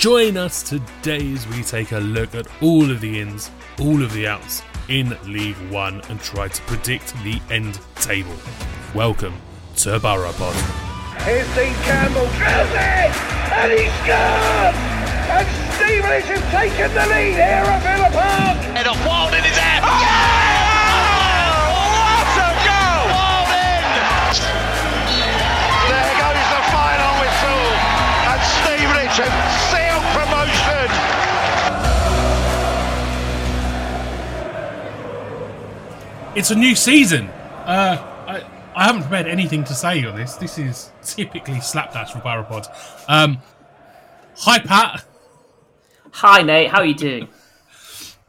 Join us today as we take a look at all of the ins, all of the outs in League One and try to predict the end table. Welcome to Borough Pod. Here's Dean Campbell, drills it, and he scores! And Stevenage have taken the lead here at Villa Park. And a wild in his air. Oh! It's a new season. Uh, I, I haven't prepared anything to say on this. This is typically slapdash for Borough Pod. Um, hi, Pat. Hi, Nate. How are you doing?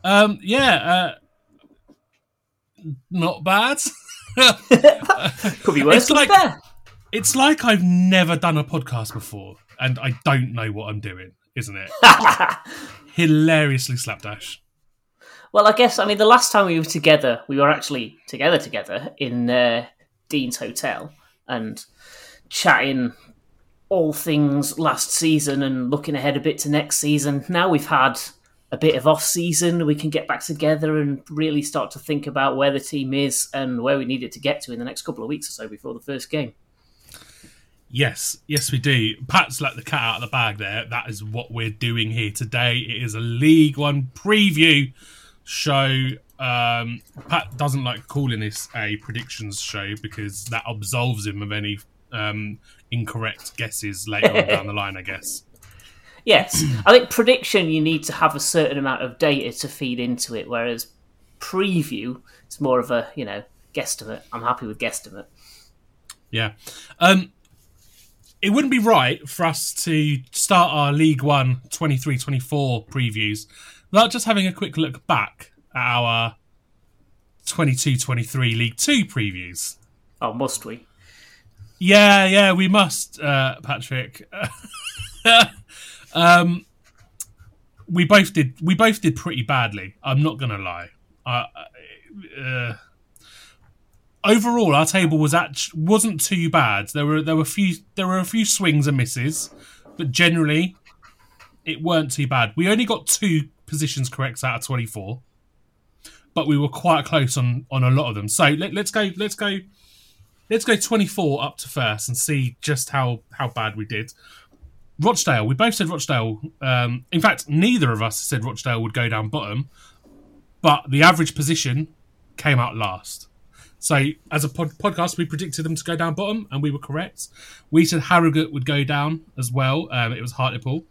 Um, yeah, uh, not bad. Could be worse. It's like- fair. It's like I've never done a podcast before, and I don't know what I'm doing, isn't it? Hilariously slapdash. Well, I guess I mean the last time we were together, we were actually together together in uh, Dean's hotel and chatting all things last season and looking ahead a bit to next season. Now we've had a bit of off season, we can get back together and really start to think about where the team is and where we need it to get to in the next couple of weeks or so before the first game. Yes, yes, we do. Pat's let the cat out of the bag there. That is what we're doing here today. It is a League One preview show. Um, Pat doesn't like calling this a predictions show because that absolves him of any um, incorrect guesses later on down the line, I guess. Yes, I think prediction you need to have a certain amount of data to feed into it, whereas preview it's more of a you know guesstimate. I'm happy with guesstimate. Yeah. Um, it wouldn't be right for us to start our League One 23 24 previews without just having a quick look back at our 22 23 League Two previews. Oh, must we? Yeah, yeah, we must, uh, Patrick. um, we both did. We both did pretty badly. I'm not gonna lie. Uh, uh, overall, our table was act- wasn't too bad. There were there were a few there were a few swings and misses, but generally, it weren't too bad. We only got two positions correct out of 24, but we were quite close on on a lot of them. So let, let's go. Let's go. Let's go 24 up to first and see just how how bad we did. Rochdale, we both said Rochdale. Um, in fact, neither of us said Rochdale would go down bottom, but the average position came out last. So, as a pod- podcast, we predicted them to go down bottom, and we were correct. We said Harrogate would go down as well. Um, it was Hartlepool.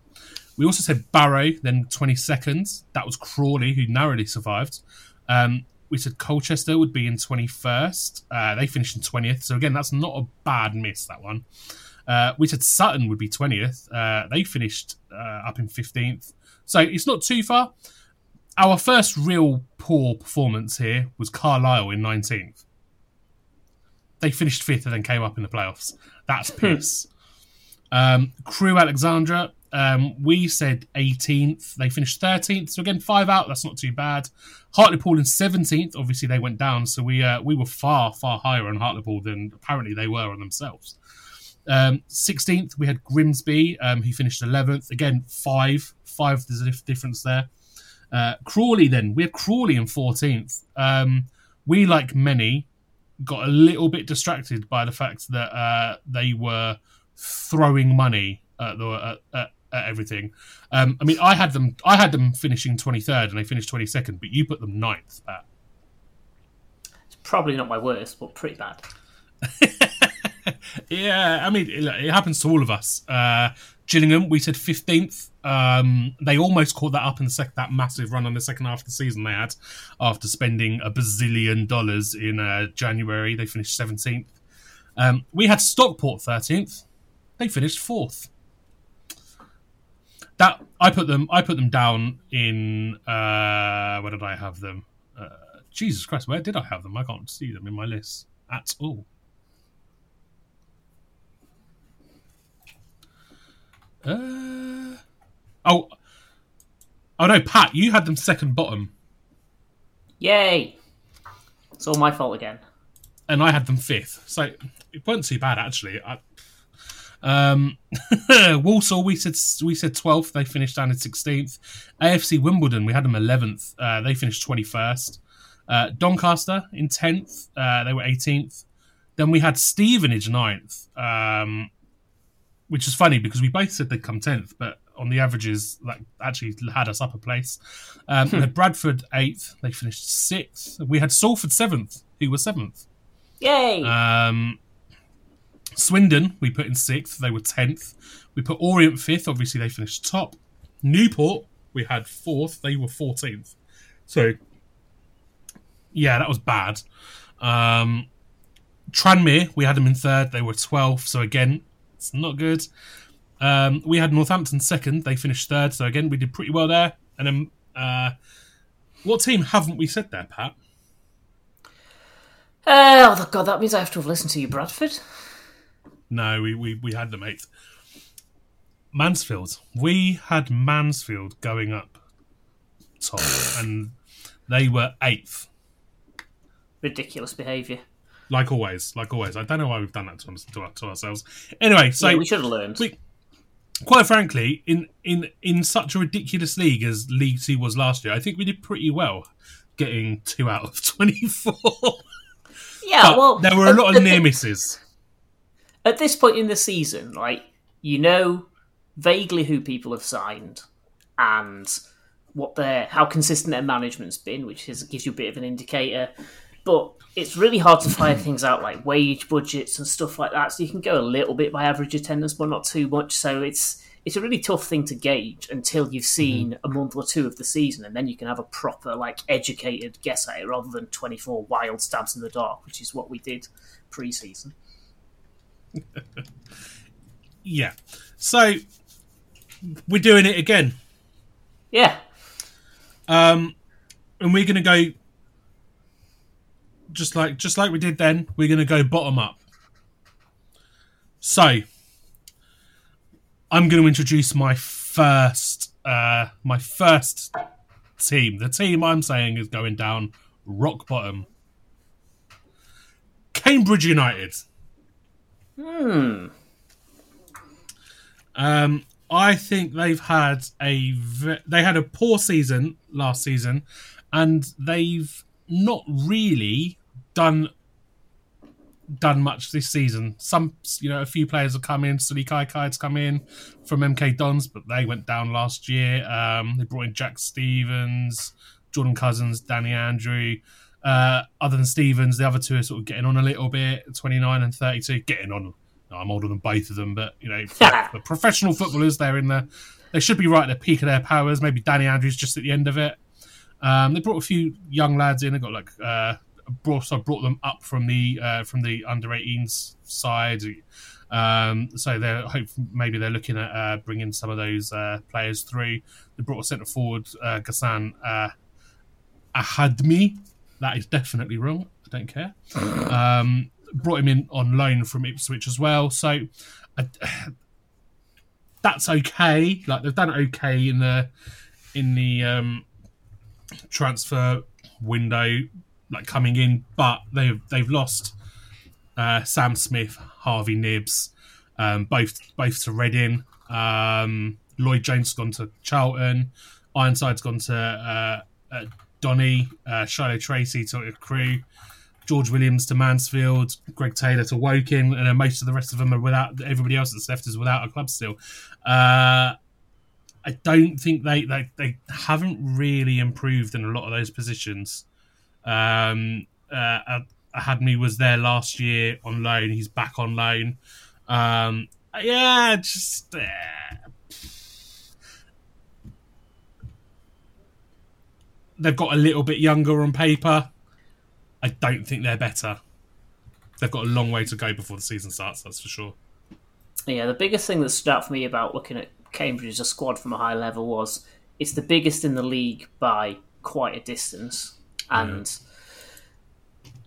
We also said Barrow, then 22nd. That was Crawley, who narrowly survived. Um, we said Colchester would be in 21st. Uh, they finished in 20th. So, again, that's not a bad miss, that one. Uh, we said Sutton would be 20th. Uh, they finished uh, up in 15th. So, it's not too far. Our first real poor performance here was Carlisle in 19th. They finished fifth and then came up in the playoffs. That's piss. Um, Crewe Alexandra, um, we said 18th. They finished 13th. So again, five out. That's not too bad. Hartlepool in 17th. Obviously, they went down. So we uh, we were far far higher on Hartlepool than apparently they were on themselves. Um, 16th, we had Grimsby, um, who finished 11th. Again, five five. There's a dif- difference there. Uh, Crawley, then we had Crawley in 14th. Um, we, like many, got a little bit distracted by the fact that uh, they were throwing money at the at, at at everything. Um, I mean, I had them. I had them finishing twenty third, and they finished twenty second. But you put them ninth. Pat. It's probably not my worst, but pretty bad. Yeah, I mean, it, it happens to all of us. Uh, Gillingham, we said fifteenth. Um, they almost caught that up in the sec- that massive run on the second half of the season they had after spending a bazillion dollars in uh, January. They finished seventeenth. Um, we had Stockport thirteenth. They finished fourth. That I put them. I put them down in. Uh, where did I have them? Uh, Jesus Christ, where did I have them? I can't see them in my list at all. Uh, oh, oh no, Pat, you had them second bottom, Yay! It's all my fault again. and I had them fifth. So it wasn't too bad actually. I, um, Walsall, we said we said twelfth. They finished down in sixteenth. AFC Wimbledon, we had them eleventh. Uh, they finished twenty first. Uh, Doncaster in tenth. Uh, they were eighteenth. Then we had Stevenage ninth. Um, which is funny because we both said they'd come tenth, but on the averages, like actually had us up a place. Um, we had Bradford eighth; they finished sixth. We had Salford seventh, who was seventh. Yay! Um, Swindon, we put in sixth; they were tenth. We put Orient fifth; obviously they finished top. Newport, we had fourth; they were fourteenth. So, yeah, that was bad. Um, Tranmere, we had them in third; they were twelfth. So again, it's not good. Um, we had Northampton second; they finished third. So again, we did pretty well there. And then, uh, what team haven't we said there, Pat? Uh, oh god, that means I have to have listened to you, Bradford. No, we, we, we had them eighth. Mansfield. We had Mansfield going up top, and they were eighth. Ridiculous behaviour. Like always, like always. I don't know why we've done that to, to, to ourselves. Anyway, so yeah, we should have learned. we- quite frankly, in, in in such a ridiculous league as League Two was last year, I think we did pretty well, getting two out of twenty four. yeah, well, there were a lot of near misses. At this point in the season, right, you know vaguely who people have signed and what their how consistent their management's been, which is gives you a bit of an indicator. But it's really hard to find things out like wage budgets and stuff like that. So you can go a little bit by average attendance, but not too much. So it's it's a really tough thing to gauge until you've mm-hmm. seen a month or two of the season, and then you can have a proper, like, educated guess at it rather than twenty four wild stabs in the dark, which is what we did pre-season. Yeah. So we're doing it again. Yeah, Um, and we're gonna go just like just like we did then. We're gonna go bottom up. So I'm going to introduce my first uh, my first team. The team I'm saying is going down rock bottom. Cambridge United. Hmm. Um, I think they've had a ve- they had a poor season last season, and they've not really done done much this season. Some, you know, a few players have come in. Sullay KaiKai's come in from MK Dons, but they went down last year. Um, they brought in Jack Stevens, Jordan Cousins, Danny Andrew. Uh, other than Stevens, the other two are sort of getting on a little bit. Twenty nine and thirty two, getting on. No, I'm older than both of them, but you know, the professional footballers, they're in the. They should be right at the peak of their powers. Maybe Danny Andrews just at the end of it. Um, they brought a few young lads in. They got like uh, brought so brought them up from the uh, from the under 18s side. Um, so they're hope maybe they're looking at uh, bringing some of those uh, players through. They brought a centre forward, uh, Gassan uh, Ahadme. That is definitely wrong. I don't care. Um, brought him in on loan from Ipswich as well. So I, that's okay. Like they've done okay in the in the um, transfer window, like coming in, but they've they've lost uh, Sam Smith, Harvey Knibbs, um, both both to Reading. Um, Lloyd Jones gone to Charlton. Ironside's gone to uh, uh, Donny. Uh, Shilow Tracey to a Crewe. George Williams to Mansfield, Greg Taylor to Woking, and then most of the rest of them are without. Everybody else that's left is without a club still. Uh, I don't think they, they they haven't really improved in a lot of those positions. Um, uh, Ahadme was there last year on loan. He's back on loan. Um, yeah, just uh, they've got a little bit younger on paper. I don't think they're better. They've got a long way to go before the season starts. That's for sure. Yeah, the biggest thing that stood out for me about looking at Cambridge as a squad from a high level was it's the biggest in the league by quite a distance, and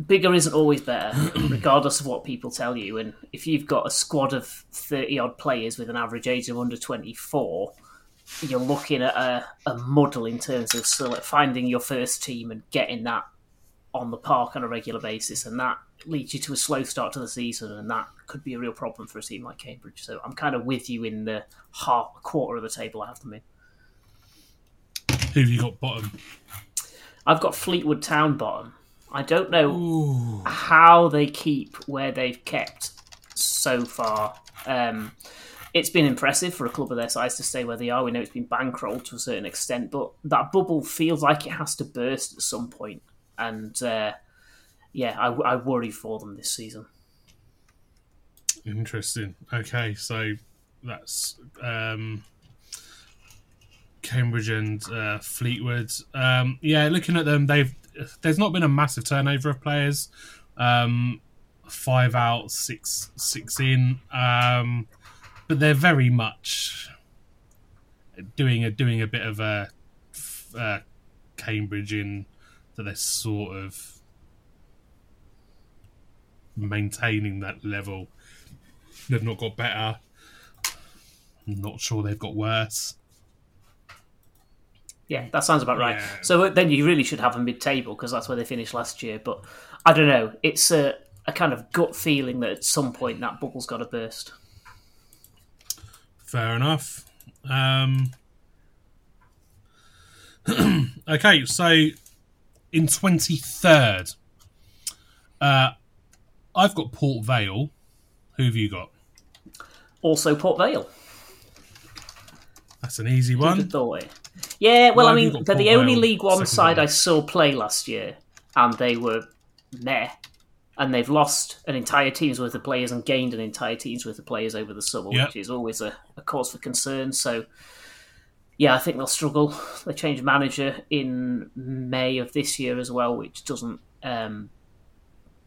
bigger isn't always better, regardless of what people tell you. And if you've got a squad of thirty odd players with an average age of under twenty four, you're looking at a, a muddle in terms of finding your first team and getting that on the park on a regular basis, and that leads you to a slow start to the season, and that could be a real problem for a team like Cambridge. So I'm kind of with you in the half quarter of the table I have them in. Who have you got bottom? I've got Fleetwood Town bottom. I don't know how they keep where they've kept so far. Um, it's been impressive for a club of their size to stay where they are. We know it's been bankrolled to a certain extent, but that bubble feels like it has to burst at some point. And uh, yeah, I, I worry for them this season. Interesting. Okay, so that's um, Cambridge and uh, Fleetwood. Um, yeah, looking at them, they've there's not been a massive turnover of players. Um, five out, six six in, um, but they're very much doing a doing a bit of a uh, Cambridge in that they're sort of maintaining that level. They've not got better. I'm not sure they've got worse. Yeah, that sounds about right. Yeah. So uh, then you really should have a mid-table because that's where they finished last year. But I don't know. It's a, a kind of gut feeling that at some point that bubble's got to burst. Fair enough. Um, okay, so in 23rd, uh, I've got Port Vale. Who have you got? Also, Port Vale. That's an easy one. Yeah, well, Why I mean, they're the Port only Vale League One side I saw play last year, and they were meh. And they've lost an entire team's worth of players and gained an entire team's worth of players over the summer, Yep. which is always a, a cause for concern. So, yeah, I think they'll struggle. They changed manager in May of this year as well, which doesn't um,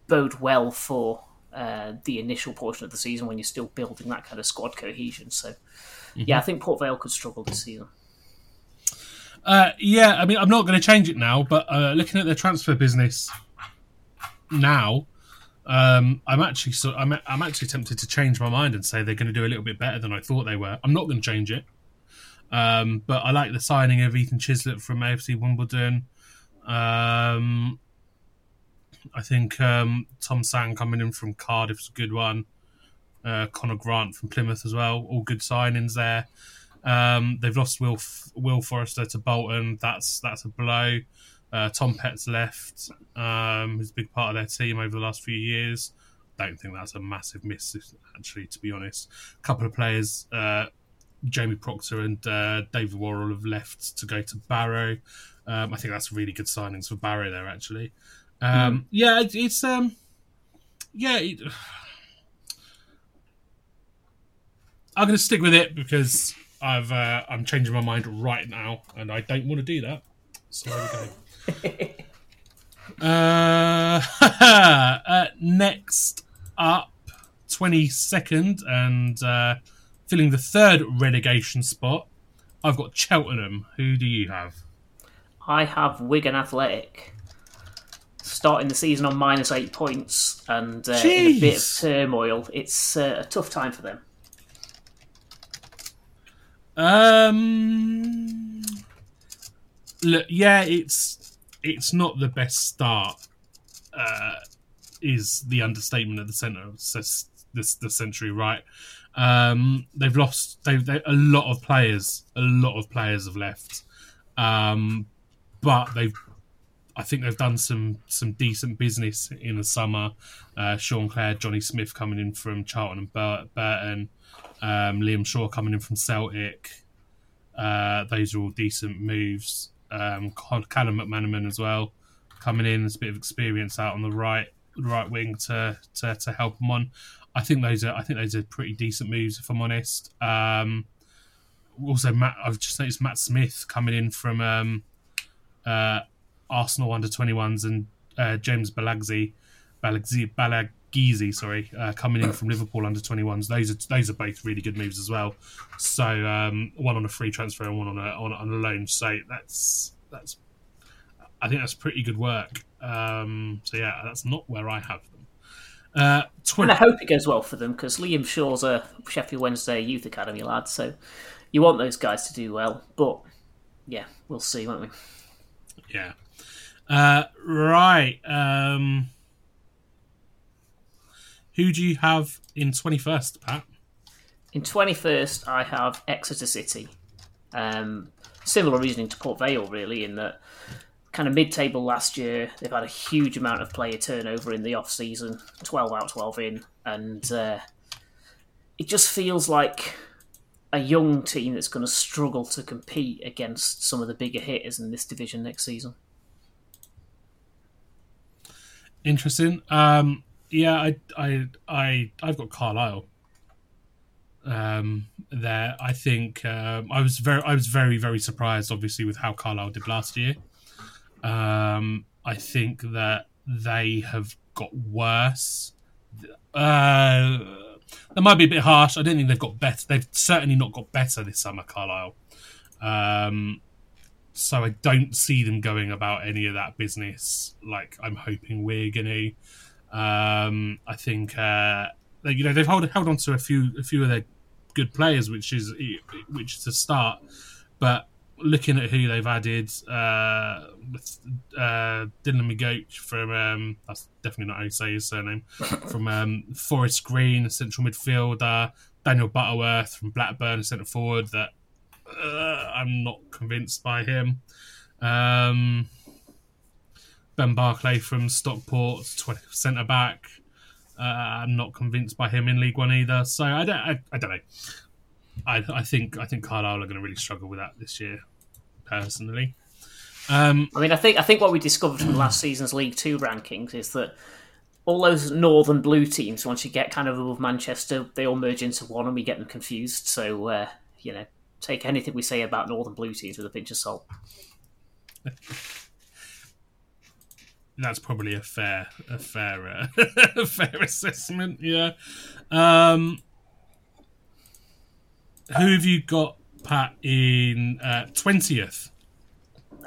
bode well for uh, the initial portion of the season when you're still building that kind of squad cohesion. So, yeah, I think Port Vale could struggle this season. Uh, yeah, I mean, I'm not going to change it now, but uh, looking at their transfer business now, um, I'm actually so I'm, I'm actually tempted to change my mind and say they're going to do a little bit better than I thought they were. I'm not going to change it, um, but I like the signing of Ethan Chislett from AFC Wimbledon. Um, I think um, Tom Sang coming in from Cardiff's a good one. Uh, Conor Grant from Plymouth as well. All good signings there. Um, they've lost Will Will Forrester to Bolton. That's that's a blow. Uh, Tom Pett's left. Um, who's a big part of their team over the last few years. Don't think that's a massive miss, actually. To be honest, a couple of players, uh, Jamie Proctor and uh, David Worrall, have left to go to Barrow. Um, I think that's really good signings for Barrow there. Actually, um, yeah, it, it's um, yeah. It, I'm going to stick with it because I've uh, I'm changing my mind right now, and I don't want to do that. So there we go. Uh, uh, next up, twenty second, and uh, filling the third relegation spot. I've got Cheltenham. Who do you have? I have Wigan Athletic starting the season on minus eight points and uh, in a bit of turmoil. It's uh, a tough time for them. Um, look, yeah, it's it's not the best start. Uh, is the understatement of the centre of the century, right? Um, they've lost. They've they, a lot of players. A lot of players have left. Um, but they've. I think they've done some some decent business in the summer. Uh, Sean Clare, Johnny Smith coming in from Charlton and Bur- Burton, um, Liam Shaw coming in from Celtic. Uh, those are all decent moves. Um, Callum McManaman as well coming in. There's a bit of experience out on the right right wing to to, to help him on. I think those are I think those are pretty decent moves if I'm honest. Um, also, Matt I've just noticed Matt Smith coming in from um, uh, Arsenal under 21s and uh, James Balagzi, Balagzi, Balagizi, sorry, uh, coming in from Liverpool under 21s. Those are those are both really good moves as well. So um, one on a free transfer and one on a on, on a loan. So that's that's I think that's pretty good work. Um, so yeah, that's not where I have them. Uh, tw- And I hope it goes well for them because Liam Shaw's a Sheffield Wednesday Youth Academy lad, so you want those guys to do well. But yeah, we'll see, won't we? Yeah. Uh, right. Um, who do you have in 21st, Pat? In 21st, I have Exeter City. Um, similar reasoning to Port Vale, really, in that kind of mid-table last year, they've had a huge amount of player turnover in the off-season, 12 out, 12 in, and uh, it just feels like a young team that's going to struggle to compete against some of the bigger hitters in this division next season. Interesting. Um, yeah, I, I, I, I've got Carlisle. Um, there, I think um, I was very, I was very, very surprised, obviously, with how Carlisle did last year. Um, I think that they have got worse. Uh, that might be a bit harsh. I don't think they've got better. They've certainly not got better this summer, Carlisle. Um, so I don't see them going about any of that business like I'm hoping we're going to. Um, I think uh, you know they've held held on to a few a few of their good players, which is which is a start. But looking at who they've added, uh, with, uh, Dylan McGoach from um, that's definitely not how you say his surname from um, Forest Green, central midfielder. Daniel Butterworth from Blackburn, centre forward. That uh, I'm not convinced by him. Um, ben Barclay from Stockport, centre back. Uh, I'm not convinced by him in League One either. So I don't. I, I don't know. I, I think I think Carlisle are going to really struggle with that this year, personally. Um, I mean, I think I think what we discovered from last season's League Two rankings is that all those northern blue teams, once you get kind of above Manchester, they all merge into one, and we get them confused. So uh, you know, take anything we say about northern blue teams with a pinch of salt. that's probably a fair a fair uh, a fair assessment. Yeah. Um, who have you got, Pat, in twentieth?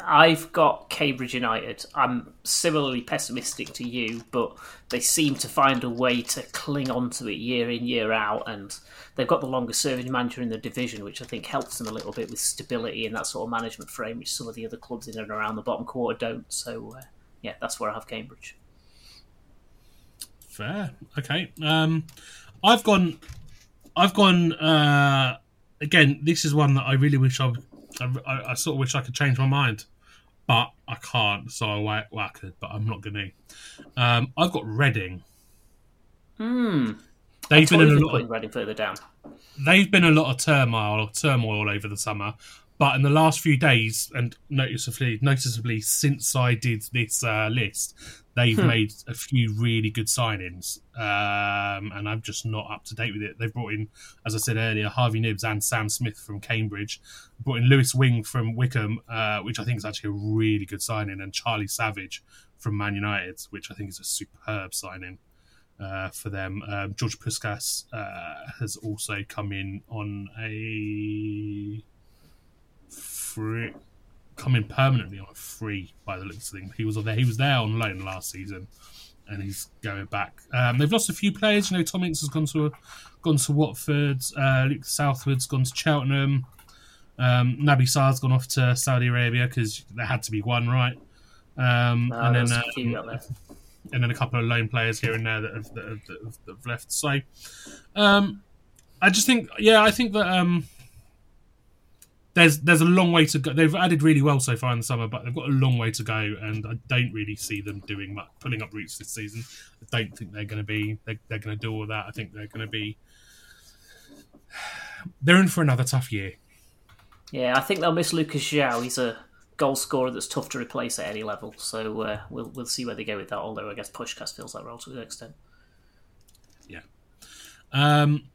I've got Cambridge United. I'm similarly pessimistic to you, but they seem to find a way to cling on to it year in, year out, and they've got the longest serving manager in the division, which I think helps them a little bit with stability and that sort of management frame, which some of the other clubs in and around the bottom quarter don't. So, uh, yeah, that's where I have Cambridge. Fair. Okay. Um, I've gone. I've gone. Uh, again, this is one that I really wish I, I, I sort of wish I could change my mind, but I can't. So I well, I could, but I'm not going to. Um, I've got Reading. Hmm. They've been in a lot. Of, Reading further down. they've been a lot of turmoil, turmoil over the summer. But in the last few days, and noticeably, noticeably since I did this uh, list, they've made a few really good signings, um, and I'm just not up to date with it. They've brought in, as I said earlier, Harvey Knibbs and Sam Smith from Cambridge. Brought in Lewis Wing from Wycombe, uh, which I think is actually a really good signing, and Charlie Savage from Man United, which I think is a superb signing. Uh, for them, um, George Puskas uh, has also come in on a free, come in permanently on a free by the looks of things. He was there. He was there on loan last season, and he's going back. Um, they've lost a few players. You know, Tom Ince has gone to gone to Watford. Uh, Luke Southwood's gone to Cheltenham. Um, Naby Sarr's gone off to Saudi Arabia because there had to be one, right? Um, and then a few out there. and then a couple of loan players here and there that have, that have, that have, that have left. So, um, I just think, yeah, I think that um, there's there's a long way to go. They've added really well so far in the summer, but they've got a long way to go, and I don't really see them doing much, pulling up roots this season. I don't think they're going to be they're, they're going to do all that. I think they're going to be they're in for another tough year. Yeah, I think they'll miss Lucas João. He's a goal scorer that's tough to replace at any level. So uh, we'll we'll see where they go with that. Although I guess Pushkas fills that role to an extent. Yeah. Um,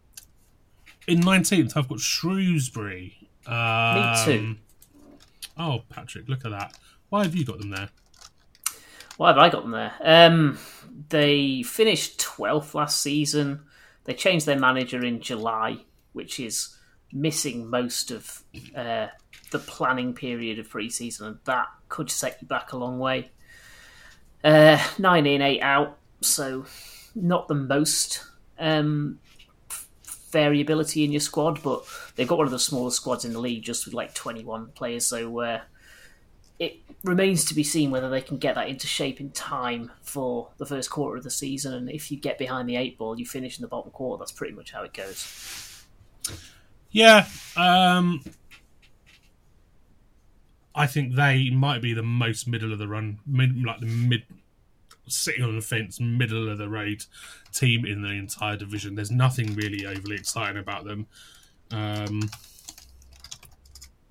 in nineteenth, I've got Shrewsbury. Um, Me too. Oh, Patrick, look at that. Why have you got them there? Why have I got them there? Um, they finished 12th last season. They changed their manager in July, which is missing most of uh, the planning period of pre-season, and that could set you back a long way. Uh, nine in, eight out, so not the most um, variability in your squad, but they've got one of the smallest squads in the league, just with like 21 players. So uh, it remains to be seen whether they can get that into shape in time for the first quarter of the season. And if you get behind the eight ball, you finish in the bottom quarter. That's pretty much how it goes. Yeah, um, I think they might be the most middle of the run, mid, like the mid, sitting on the fence, middle of the road team in the entire division. There's nothing really overly exciting about them. Um,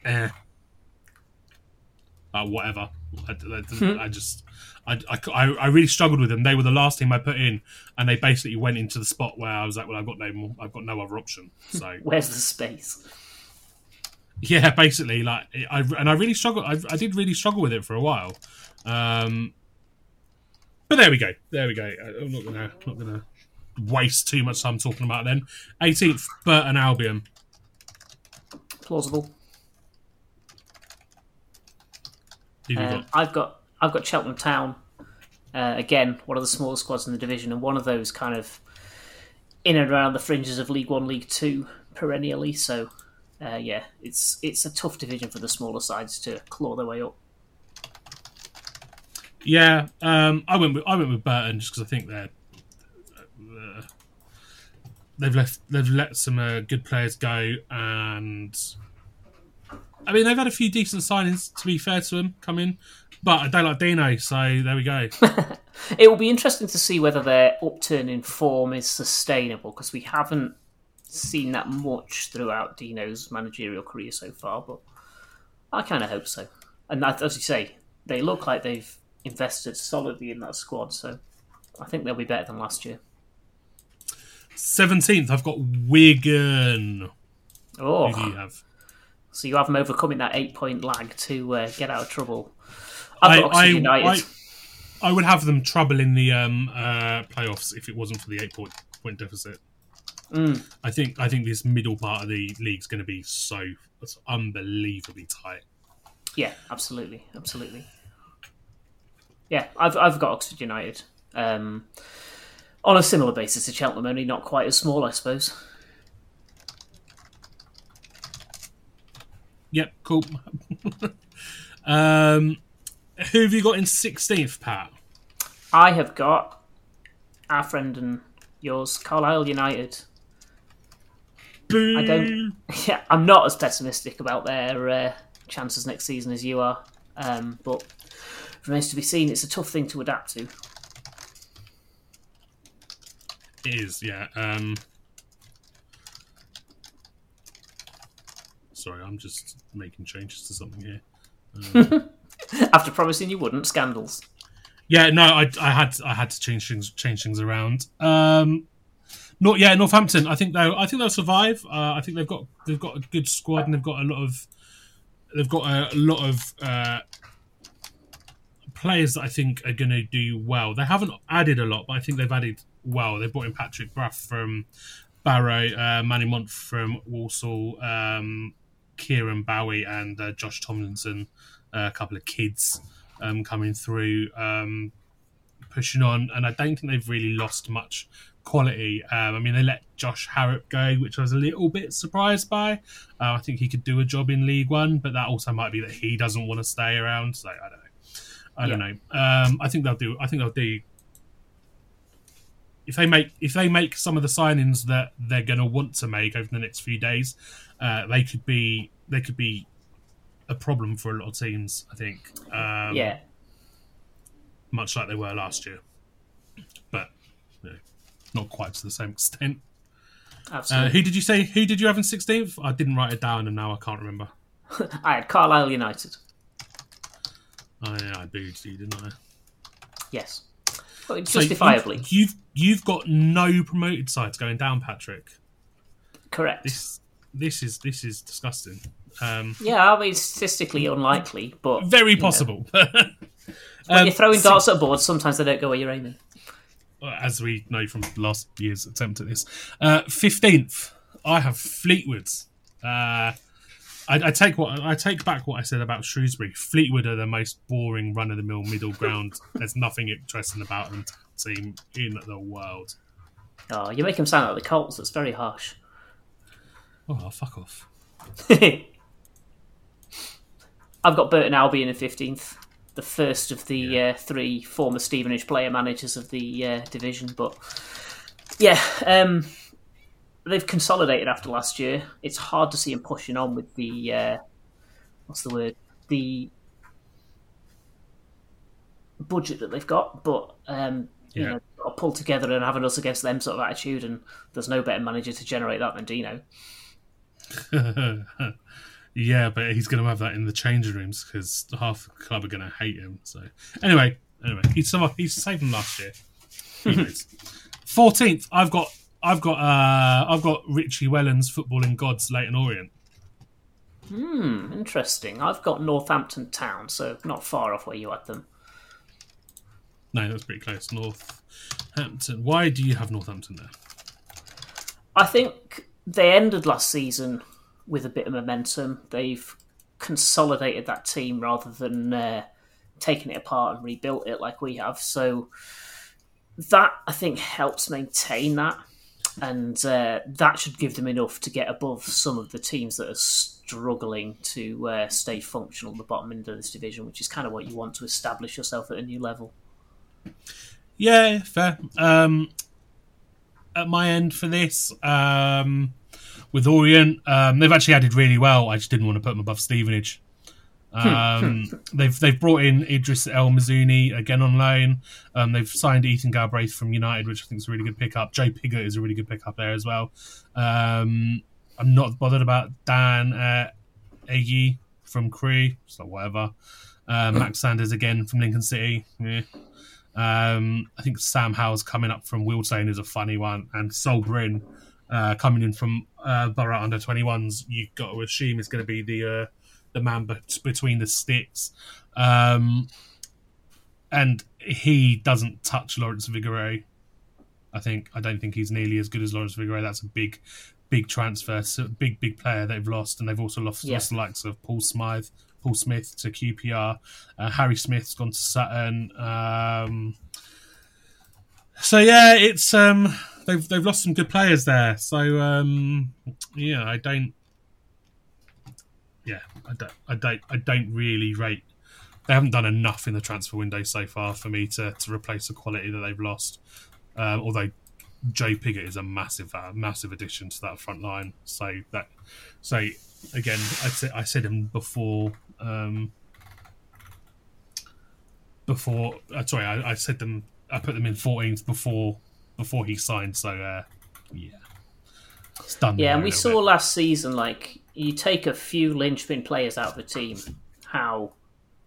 eh, uh, whatever. I, I, I just, I, I, I really struggled with them. They were the last team I put in, and they basically went into the spot where I was like, well, I've got no more, I've got no other option. So Where's the space? yeah, basically, like I and I really struggled. I, I did really struggle with it for a while. Um, but there we go. There we go. I'm not gonna not gonna waste too much time talking about them. 18th, Burton Albion. Plausible. Who Um, got? I've got I've got Cheltenham Town. Uh, again, one of the smaller squads in the division, and one of those kind of in and around the fringes of League One, League Two perennially. So, uh, yeah, it's it's a tough division for the smaller sides to claw their way up. Yeah, um, I went with I went with Burton just because I think they're uh, they've left they've let some uh, good players go, and I mean they've had a few decent signings. To be fair to them, come in, but I don't like Dino, so there we go. It will be interesting to see whether their upturn in form is sustainable because we haven't seen that much throughout Dino's managerial career so far. But I kind of hope so. And that, as you say, they look like they've invested solidly in that squad, so I think they'll be better than last year. Seventeenth, I've got Wigan. Oh, Who do you have? so you have them overcoming that eight-point lag to uh, get out of trouble. I've got I, Oxford I, United. I, I would have them trouble in the um, uh, playoffs if it wasn't for the eight point point deficit. Mm. I think I think this middle part of the league's going to be so unbelievably tight. Yeah, absolutely, absolutely. Yeah, I've I've got Oxford United um, on a similar basis to Cheltenham, only not quite as small, I suppose. Yep, cool. um, who have you got in sixteenth, Pat? I have got our friend and yours, Carlisle United. Boo! I don't. Yeah, I'm not as pessimistic about their uh, chances next season as you are, um, but remains to be seen. It's a tough thing to adapt to. It is, yeah. Um, sorry, I'm just making changes to something here. After promising you wouldn't, scandals. Yeah, no, I, I had I had to change things change things around. Um, not yeah, Northampton. I think they'll I think they'll survive. Uh, I think they've got they've got a good squad and they've got a lot of they've got a, a lot of uh, players that I think are going to do well. They haven't added a lot, but I think they've added well. They brought in Patrick Brough from Barrow, uh, Manny Mont from Walsall, um, Kieran Bowie, and uh, Josh Tomlinson. Uh, a couple of kids um, coming through, um, pushing on, and I don't think they've really lost much quality. Um, I mean, they let Josh Harrop go, which I was a little bit surprised by. Uh, I think he could do a job in League One, but that also might be that he doesn't want to stay around. So I don't. I don't know. Um, I think they'll do. I think they'll do. If they make if they make some of the signings that they're going to want to make over the next few days, uh, they could be they could be a problem for a lot of teams. I think. Um, yeah, much like they were last year, but you know, not quite to the same extent. Uh, absolutely. who did you say? Who did you have in sixteenth? I didn't write it down, and now I can't remember. I had Carlisle United. Oh, yeah, I booed you, didn't I? Yes, Well, So justifiably you've, you've you've got no promoted sides going down, Patrick. correct. This this is this is disgusting. Um, Yeah, I mean statistically unlikely, but very you know, possible. when Um, you're throwing darts at a board, sometimes they don't go where you're aiming. as we know from last year's attempt at this. Fifteenth, I have Fleetwood's. Uh, I, I take what I take back what I said about Shrewsbury. Fleetwood are the most boring run of the mill middle ground. There's nothing interesting about them team in the world. Oh, you make them sound like the Colts. That's very harsh. Oh, fuck off. I've got Burton Albion in fifteenth, the first of the uh, three former Stevenage player managers of the uh, division. But yeah, um, they've consolidated after last year. It's hard to see them pushing on with the uh, what's the word the budget that they've got, but. Um, you know, pull together and have an us against them sort of attitude, and there's no better manager to generate that than Dino. yeah, but he's going to have that in the changing rooms because half the club are going to hate him. So anyway, anyway, he's some, he's saved them last year. Fourteenth, I've got I've got uh I've got Richie Wellens footballing gods Leyton Orient. Hmm, interesting. I've got Northampton Town, so not far off where you had them. No, that's pretty close. Northampton. Why do you have Northampton there? I think they ended last season with a bit of momentum. They've consolidated that team rather than uh, taking it apart and rebuilt it like we have. So that I think helps maintain that, and uh, that should give them enough to get above some of the teams that are struggling to uh, stay functional at the bottom end of this division, which is kind of what you want to establish yourself at a new level. Yeah, fair. Um, at my end for this, um, with Orient, um, they've actually added really well. I just didn't want to put them above Stevenage. Um, they've they've brought in Idris El Mazouni again on loan. Um, they've signed Ethan Galbraith from United, which I think is a really good pickup. Joe Pigott is a really good pickup there as well. Um, I'm not bothered about Dan uh, Agyei from Crewe, so whatever. Uh, Max Sanders again from Lincoln City. Yeah. Um, I think Sam Howell's coming up from Wiltshire is a funny one, and Sol Brynn uh, coming in from uh, Borough under 21s. You've got to assume is going to be the uh, the man bet- between the sticks. Um, and he doesn't touch Lawrence Vigouroux. I think I don't think he's nearly as good as Lawrence Vigouroux. That's a big, big transfer, so big, big player they've lost, and they've also lost, Yeah. lost the likes of Paul Smythe, Paul Smith to QPR. Uh, Harry Smith's gone to Sutton. Um, so yeah, it's um, they've they've lost some good players there. So um, yeah, I don't. Yeah, I don't, I don't, I don't really rate. They haven't done enough in the transfer window so far for me to, to replace the quality that they've lost. Um, although Joe Pigott is a massive, uh, massive addition to that front line. So that, so again, I said I said him before. Um, before, uh, sorry, I, I said them. I put them in 14th before before he signed. So uh, yeah, it's done. Yeah, and we saw bit. last season, like, you take a few linchpin players out of the team, how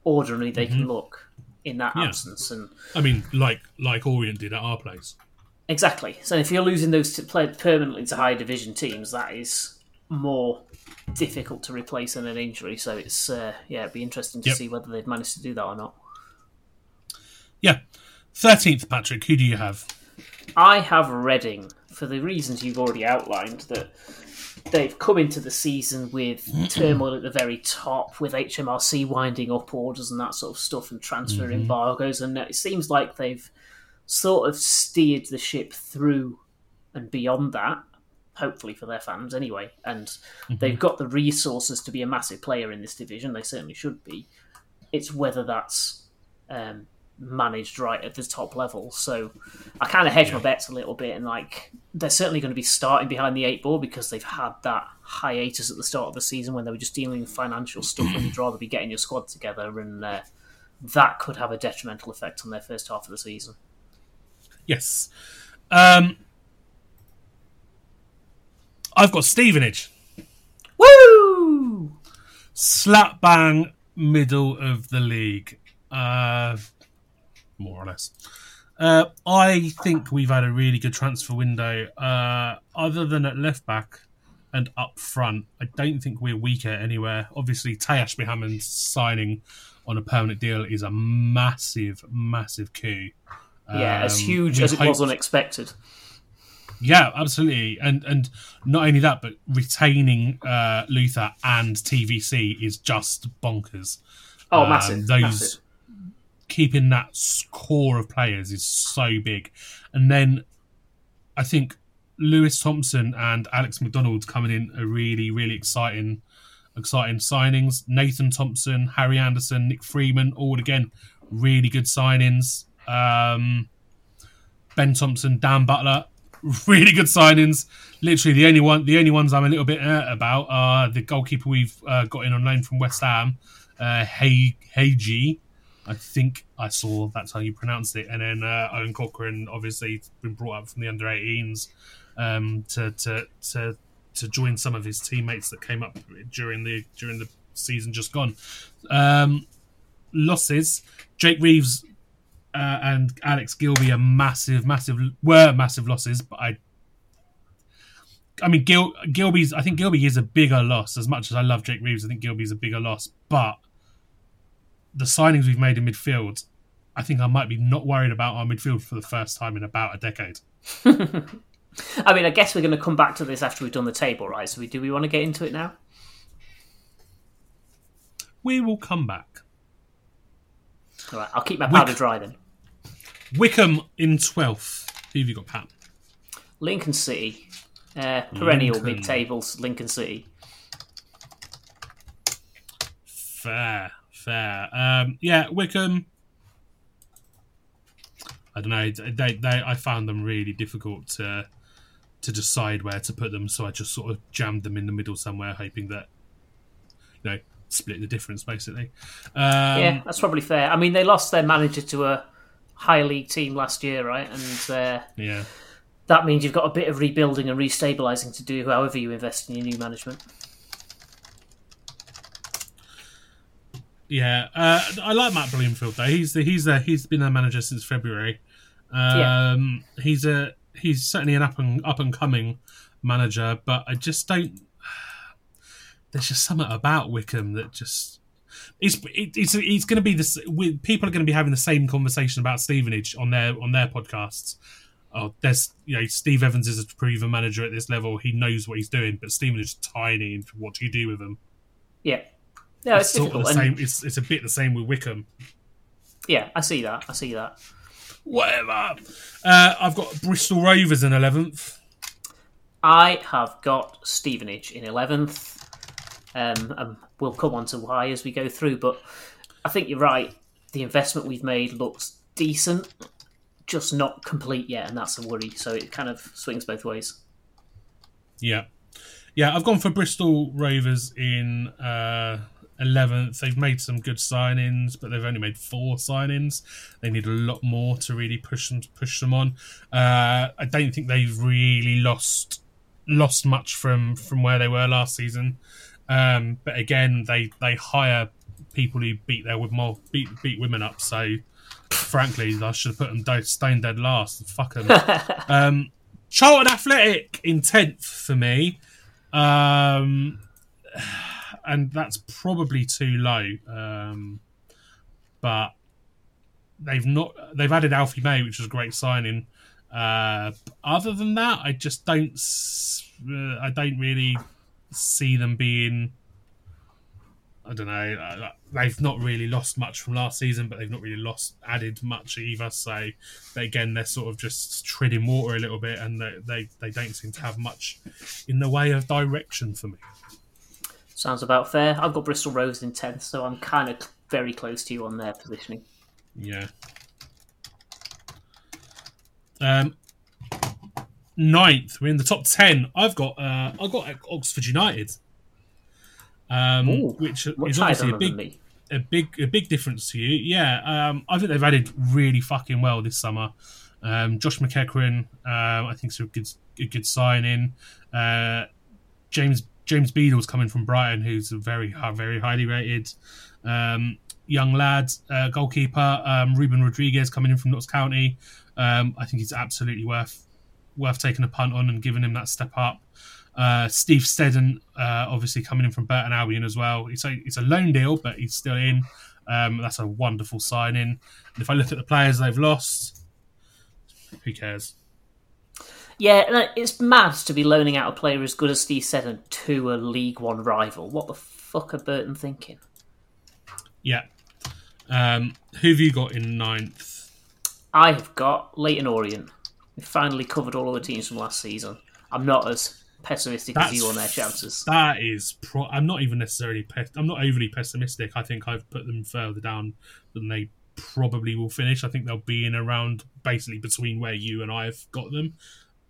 ordinary they can look in that Mm-hmm. Yeah. absence. And I mean, like like Orient did at our place. exactly. So if you're losing those to play permanently to higher division teams, that is more difficult to replace than an injury. So it's uh, yeah, it'd be interesting to Yep. see whether they've managed to do that or not. Yeah, thirteenth, Patrick. Who do you have? I have Reading for the reasons you've already outlined that they've come into the season with mm-hmm. turmoil at the very top, with HMRC winding up orders and that sort of stuff and transfer mm-hmm. embargoes, and it seems like they've sort of steered the ship through and beyond that. Hopefully for their fans, anyway, and mm-hmm. they've got the resources to be a massive player in this division. They certainly should be. It's whether that's um, managed right at the top level. So I kind of hedge my bets a little bit, and like they're certainly going to be starting behind the eight ball because they've had that hiatus at the start of the season when they were just dealing with financial stuff, and you'd rather be getting your squad together, and uh, that could have a detrimental effect on their first half of the season. Yes. Um, I've got Stevenage. Woo! slap bang middle of the league, uh, more or less. Uh, I think we've had a really good transfer window. Uh, other than at left back and up front, I don't think we're weaker anywhere. Obviously, Taye Ashby-Hammond's signing on a permanent deal is a massive, massive coup. Yeah, as Um, huge we as it was unexpected. Yeah, absolutely, and and not only that, but retaining uh, Luther and TVC is just bonkers. Oh, Um, massive, those massive. Keeping that core of players is so big, and then I think Louis Thompson and Alex McDonald coming in are really really exciting, exciting signings. Nathan Thompson, Harry Anderson, Nick Freeman, all again really good signings. Um, Ben Thompson, Dan Butler, really good signings. Literally, the only one, the only ones I'm a little bit uh, about are the goalkeeper we've uh, got in on loan from West Ham, uh, Hey Hegyi. I think I saw that's how you pronounced it, and then uh, Owen Cochrane, obviously been brought up from the under 18s um, to to to to join some of his teammates that came up during the during the season just gone. Um, losses: Jake Reeves uh, and Alex Gilbey are massive, massive were massive losses, but I. I mean, Gil, Gilbey's. I think Gilby is a bigger loss. As much as I love Jake Reeves, I think Gilbey's a bigger loss. But the signings we've made in midfield, I think I might be not worried about our midfield for the first time in about a decade. I mean, I guess we're going to come back to this after we've done the table, right? So, we, do we want to get into it now? We will come back. All right, I'll keep my powder dry then. Wycombe in twelfth. Who have you got, Pat? Lincoln City, uh, perennial Lincoln. mid-tables. Lincoln City. Fair, fair. Um, yeah, Wycombe. I don't know. They, they, I found them really difficult to to decide where to put them, so I just sort of jammed them in the middle somewhere, hoping that you know split the difference basically. Um, yeah, that's probably fair. I mean, they lost their manager to a high league team last year, right? And uh, yeah. that means you've got a bit of rebuilding and restabilizing to do. However, you invest in your new management. Yeah, uh, I like Matt Bloomfield though. He's the, he's the, he's been their manager since February. Um, He's a he's certainly an up and up and coming manager, but I just don't. There's just something about Wycombe that just it's it, it's it's going to be this. We, people are going to be having the same conversation about Stevenage on their on their podcasts. Oh, there's you know Steve Evans is a proven manager at this level. He knows what he's doing, but Stevenage is tiny. And what do you do with him? Yeah, no, it's, sort of the same. It's it's a bit the same with Wycombe. yeah, I see that. I see that. Whatever. Uh, I've got Bristol Rovers in eleventh. I have got Stevenage in eleventh. Um, and we'll come on to why as we go through, but I think you're right. The investment we've made looks decent, just not complete yet, and that's a worry. So it kind of swings both ways. Yeah, yeah. I've gone for Bristol Rovers in uh, eleventh. They've made some good signings, but they've only made four signings. They need a lot more to really push them push them on. Uh, I don't think they've really lost lost much from from where they were last season. Um, but again, they they hire people who beat their with more beat beat women up. So frankly, I should have put them stone dead last. Fuck them. um, Charlton Athletic in tenth for me, um, and that's probably too low. Um, but they've not they've added Alfie May, which was a great signing. Uh, other than that, I just don't uh, I don't really see them being. I don't know. uh, They've not really lost much from last season, but they've not really lost added much either. So, again, they're sort of just treading water a little bit, and they they, they don't seem to have much in the way of direction for me. Sounds about fair. I've got Bristol Rovers in tenth, so I'm kind of very close to you on their positioning. Yeah. Um, ninth, we're in the top ten. I've got uh, I've got Oxford United, um, Ooh, which is obviously a big a big a big difference to you. Yeah, um, I think they've added really fucking well this summer. Um, Josh McEachran, um, I think, is a good a good signing. Uh, James James Beadle's coming from Brighton, who's a very very highly rated um, young lad, uh, goalkeeper. Um, Ruben Rodriguez coming in from Notts County. Um, I think he's absolutely worth worth taking a punt on and giving him that step up. Uh, Steve Seddon, uh, obviously coming in from Burton Albion as well. It's a it's a loan deal, but he's still in. Um, that's a wonderful signing. And if I look at the players they've lost, who cares? Yeah, it's mad to be loaning out a player as good as Steve Seddon to a League One rival. What the fuck are Burton thinking? Yeah. Um, who have you got in ninth? I have got Leyton Orient. We finally covered all of the teams from last season. I'm not as pessimistic as you on their chances. That is, pro- I'm not even necessarily. Pe- I'm not overly pessimistic. I think I've put them further down than they probably will finish. I think they'll be in around basically between where you and I have got them,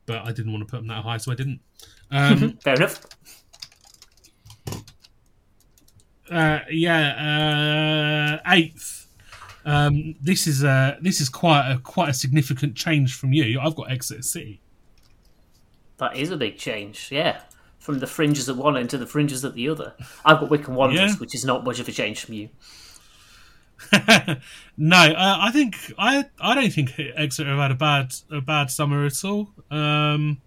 but I didn't want to put them that high, so I didn't. Um, Fair enough. uh, yeah, uh, eighth. Um, this is a this is quite a quite a significant change from you. I've got Exeter City. That is a big change, yeah. From the fringes at one end to the fringes at the other. I've got Wycombe Wanderers, Yeah. which is not much of a change from you. no, uh, I think I I don't think Exeter have had a bad a bad summer at all. Um,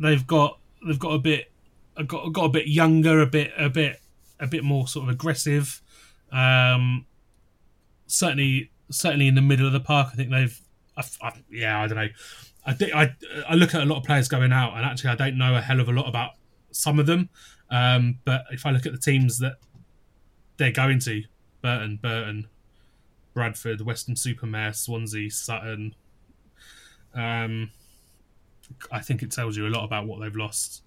they've got they've got a bit got got a bit younger, a bit a bit a bit more sort of aggressive. Um, certainly certainly in the middle of the park, I think they've I, I, yeah I don't know. I think I I look at a lot of players going out, and actually I don't know a hell of a lot about some of them. Um, but if I look at the teams that they're going to Burton, Burton, Bradford, Weston-super-Mare, Swansea, Sutton. Um, I think it tells you a lot about what they've lost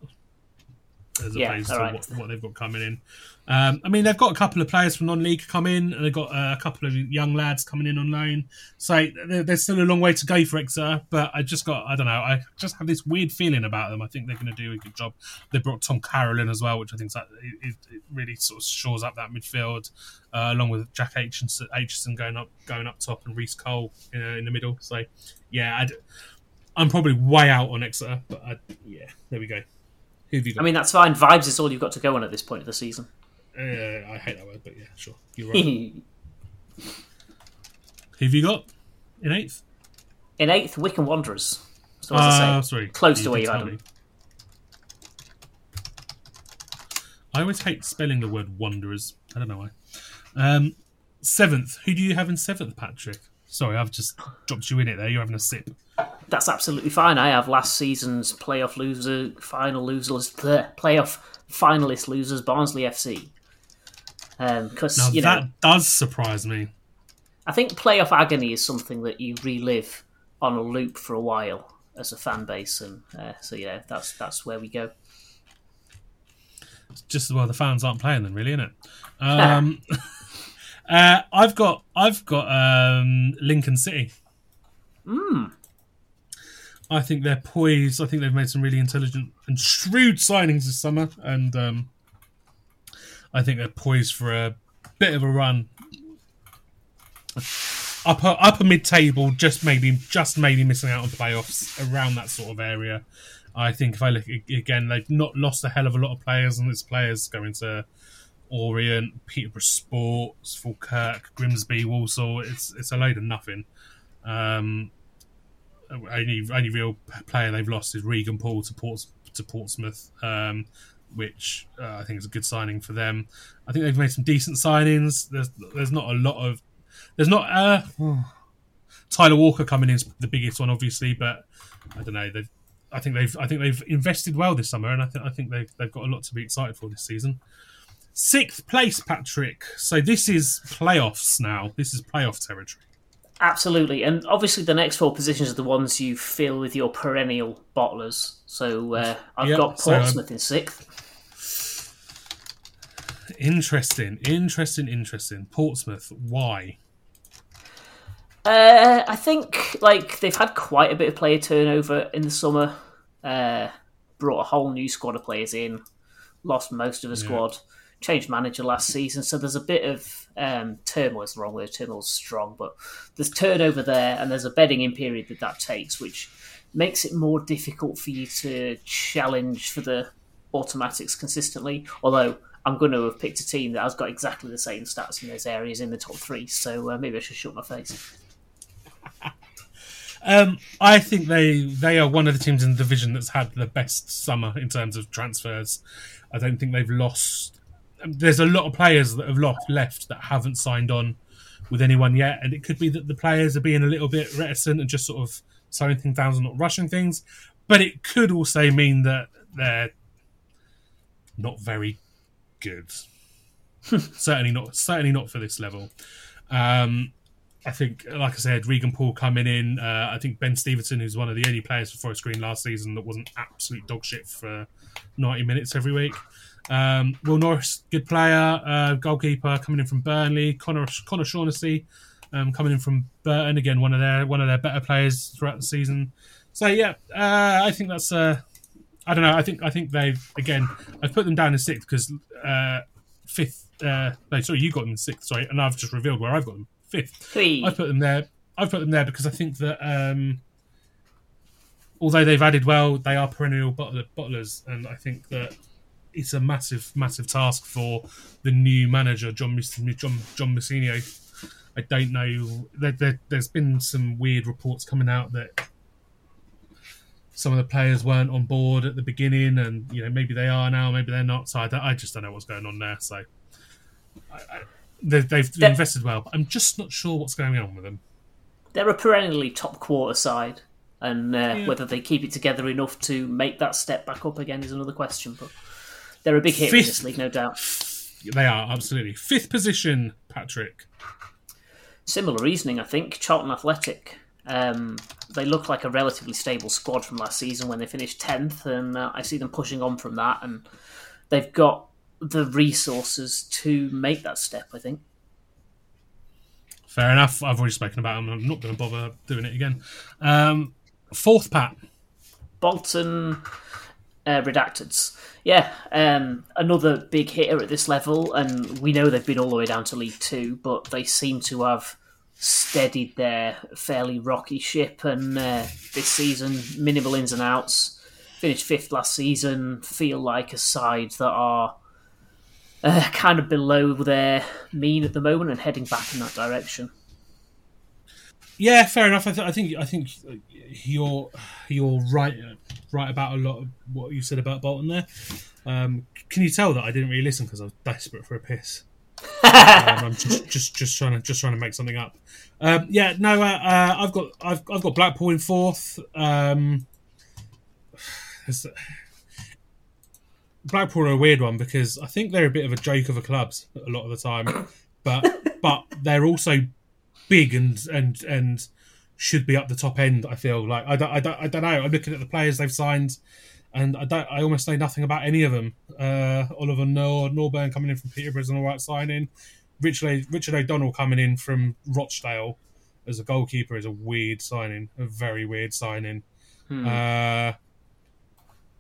as Yeah, opposed to right. what, what they've got coming in. Um, I mean, they've got a couple of players from non-league come in, and they've got uh, a couple of young lads coming in on loan. So there's still a long way to go for Exeter, but I just got I don't know. I just have this weird feeling about them. I think they're going to do a good job. They brought Tom Carroll in as well, which I think it, it really sort of shores up that midfield, uh, along with Jack Aitchison, Aitchison going up going up top and Reese Cole uh, in the middle. So yeah, I'd, I'm probably way out on Exeter, but I, yeah, there we go. Who have you got? I mean, that's fine. Vibes is all you've got to go on at this point of the season. uh, I hate that word, but yeah, sure, you're right. Who have you got in eighth? In eighth, Wycombe Wanderers. So as Ah, I say, sorry, close you to where you had them. I always hate spelling the word wanderers. I don't know why. Um, seventh. Who do you have in seventh, Patrick? Sorry, I've just dropped you in it there. You're having a sip. That's absolutely fine. I have last season's playoff loser, final losers, bleh, playoff finalist losers, Barnsley FC. Because Now you that know, does surprise me. I think playoff agony is something that you relive on a loop for a while as a fan base, and uh, so yeah, that's that's where we go. just as well the fans aren't playing then, really, isn't it? Um, uh, I've got I've got um, Lincoln City. I think they're poised. I think they've made some really intelligent and shrewd signings this summer, and um, I think they're poised for a bit of a run. Upper upper mid table, just maybe just maybe missing out on playoffs around that sort of area. I think if I look again, they've not lost a hell of a lot of players, and it's players going to Orient, Peterborough Sports, Falkirk, Grimsby, Walsall. It's it's a load of nothing. Um, only only real player they've lost is Regan Poole to Ports to Portsmouth, um, which uh, I think is a good signing for them. I think they've made some decent signings. There's there's not a lot of there's not uh, Tyler Walker coming in is the biggest one, obviously, but I don't know. They've, I think they've I think they've invested well this summer, and I think I think they've they've got a lot to be excited for this season. Sixth place, Patrick. So this is playoffs now. This is playoff territory. Absolutely, and obviously the next four positions are the ones you fill with your perennial bottlers. So uh, I've Yep, got so, Portsmouth in sixth. Interesting, interesting, interesting. Portsmouth. Why? Uh, I think like they've had quite a bit of player turnover in the summer. Uh, brought a whole new squad of players in, lost most of the squad, changed manager last season. So there's a bit of um, turmoil. Is the wrong word. Turmoil's strong, but there's turnover there, and there's a bedding in period that that takes, which makes it more difficult for you to challenge for the automatics consistently. Although I'm going to have picked a team that has got exactly the same stats in those areas in the top three, so uh, maybe I should shut my face. Um, I think they they are one of the teams in the division that's had the best summer in terms of transfers. I don't think they've lost. There's a lot of players that have lost, left that haven't signed on with anyone yet, and it could be that the players are being a little bit reticent and just sort of slowing things down and not rushing things. But it could also mean that they're not very good. certainly not. Certainly not for this level. Um, I think, like I said, Regan Poole coming in. Uh, I think Ben Stevenson, who's one of the only players for Forest Green last season that wasn't absolute dog shit for 90 minutes every week. Um, Will Norris, good player, uh, goalkeeper coming in from Burnley. Connor Connor Shaughnessy um, coming in from Burton again, one of their one of their better players throughout the season. So yeah, uh, I think that's. Uh, I don't know. I think I think they've again. I've put them down in sixth because uh, fifth. Uh, no, sorry, you got them in sixth. Sorry, and I've just revealed where I've got them. Fifth. I've put them there. I've put them there because I think that um, although they've added well, they are perennial bottler, bottlers, and I think that it's a massive, massive task for the new manager, John John John Mousinho. I don't know. There, there, there's been some weird reports coming out that some of the players weren't on board at the beginning, and you know maybe they are now, maybe they're not. So I, I just don't know what's going on there. So I, I, they, they've That- invested well, but I'm just not sure what's going on with them. They're a perennially top quarter side, and uh, whether they keep it together enough to make that step back up again is another question. But they're a big hit in this league, no doubt. They are absolutely fifth position, Patrick. Similar reasoning, I think. Charlton Athletic. Um, they look like a relatively stable squad from last season when they finished tenth, and uh, I see them pushing on from that. And they've got the resources to make that step. I think. Fair enough. I've already spoken about them. I'm not going to bother doing it again. Um, fourth, Pat. Bolton uh, Redacteds. Yeah, um, another big hitter at this level, and we know they've been all the way down to League Two, but they seem to have steadied their fairly rocky ship. And uh, this season, minimal ins and outs. Finished fifth last season. Feel like a side that are uh, kind of below their mean at the moment and heading back in that direction. Yeah, fair enough. I, th- I think I think you're you're right right about a lot of what you said about Bolton there. Um, can you tell that I didn't really listen because I was desperate for a piss? um, I'm just, just just trying to just trying to make something up. Um, yeah, no, uh, uh, I've got I've I've got Blackpool in fourth. Um, Blackpool are a weird one because I think they're a bit of a joke of a club a lot of the time, but but they're also big and and and should be up the top end. I feel like I don't I don't I don't know. I'm looking at the players they've signed, and I don't I almost know nothing about any of them. Uh, Oliver Nor Norburn coming in from Peterborough is an alright signing. Richard Richard O'Donnell coming in from Rochdale as a goalkeeper is a weird signing, a very weird signing. Uh,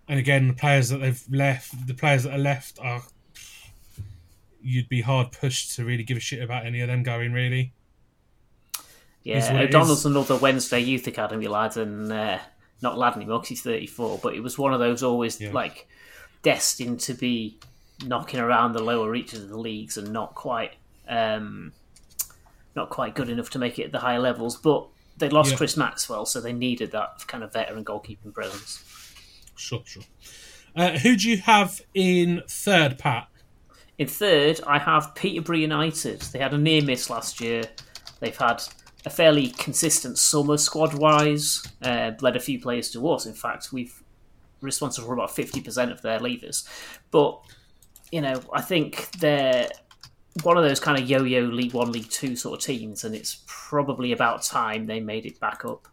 and again, the players that they've left, the players that are left are. You'd be hard pushed to really give a shit about any of them going, really. Yeah, O'Donnell's another Wednesday Youth Academy lad, and uh, not lad anymore 'cause he's 34, but it was one of those always Yeah. like destined to be knocking around the lower reaches of the leagues and not quite um, not quite good enough to make it at the higher levels. But they lost Yeah. Chris Maxwell, so they needed that kind of veteran goalkeeping presence. Sure, sure. Uh, who do you have in third, Pat? In third, I have Peterborough United. They had a near miss last year. They've had a fairly consistent summer squad wise. Uh, led a few players to us. In fact, we've responsible for about fifty percent of their leavers. But you know, I think they're one of those kind of yo-yo League One, League Two sort of teams, and it's probably about time they made it back up.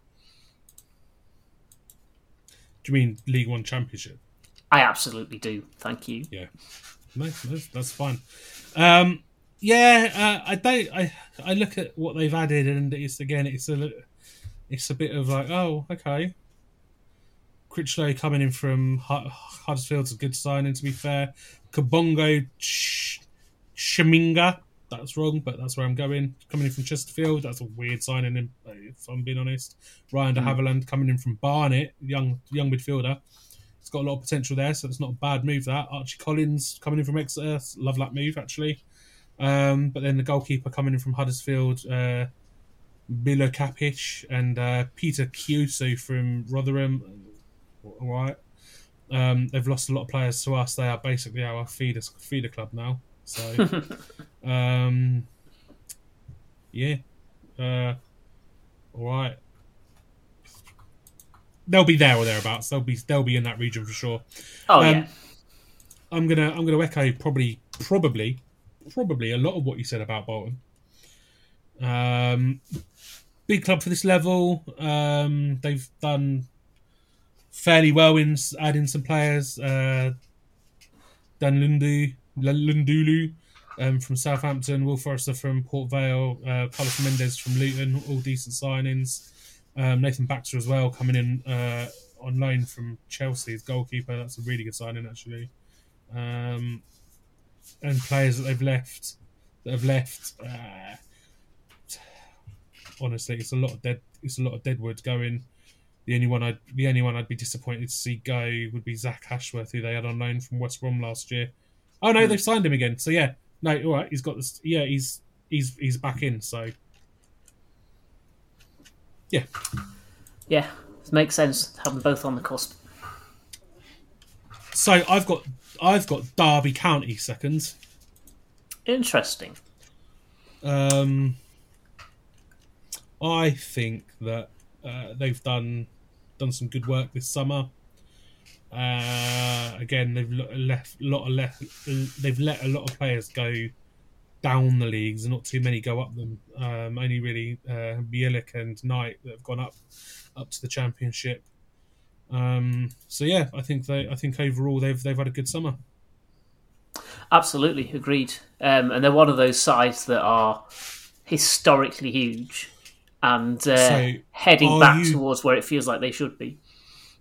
Do you mean League One Championship? I absolutely do. Thank you. Yeah. No, no that's fine. Um, yeah, uh, I don't. I I look at what they've added, and it's again, it's a it's a bit of like, oh, okay. Critchlow coming in from Hu- Huddersfield's a good signing. To be fair, Kabongo Ch- Shaminga. That's wrong, but that's where I'm going. Coming in from Chesterfield, that's a weird signing. In, if I'm being honest. Ryan de Havilland coming in from Barnet, young young midfielder. It's got a lot of potential there, so it's not a bad move. That Archie Collins coming in from Exeter, love that move actually. Um, but then the goalkeeper coming in from Huddersfield, uh, Milo Kapic and uh, Peter Kioso from Rotherham. All right. Um, they've lost a lot of players to us. They are basically our feeder feeder club now. So, um, yeah, uh, all right. They'll be there or thereabouts. They'll be they'll be in that region for sure. Oh Um, yeah, I'm gonna I'm gonna echo probably probably probably a lot of what you said about Bolton. Um, big club for this level. Um, they've done fairly well in adding some players. Uh, Dan Lundu, Lundulu um, from Southampton, Will Forrester from Port Vale, uh, Carlos Mendes from Luton, all decent signings. Um, Nathan Baxter as well coming in uh, on loan from Chelsea's goalkeeper. That's a really good signing actually. Um, and players that they've left that have left. Uh, honestly, it's a lot of dead. It's a lot of deadwood going. The only one I'd the only one I'd be disappointed to see go would be Zach Ashworth, who they had on loan from West Brom last year. Oh no, they've signed him again. So yeah, no, all right, he's got this. Yeah, he's he's he's back in. So yeah, yeah, it makes sense. Have them both on the cusp. so I've got I've got Derby County second. Interesting. Um, I think that uh, they've done done some good work this summer. Uh, again, they've left a lot of left. They've let a lot of players go down the leagues, and not too many go up them. Um, only really uh, Bielik and Knight that have gone up up to the championship. Um, so yeah, I think they. I think overall they've they've had a good summer. Absolutely agreed. Um, and they're one of those sides that are historically huge and uh, So, heading back you- towards where it feels like they should be.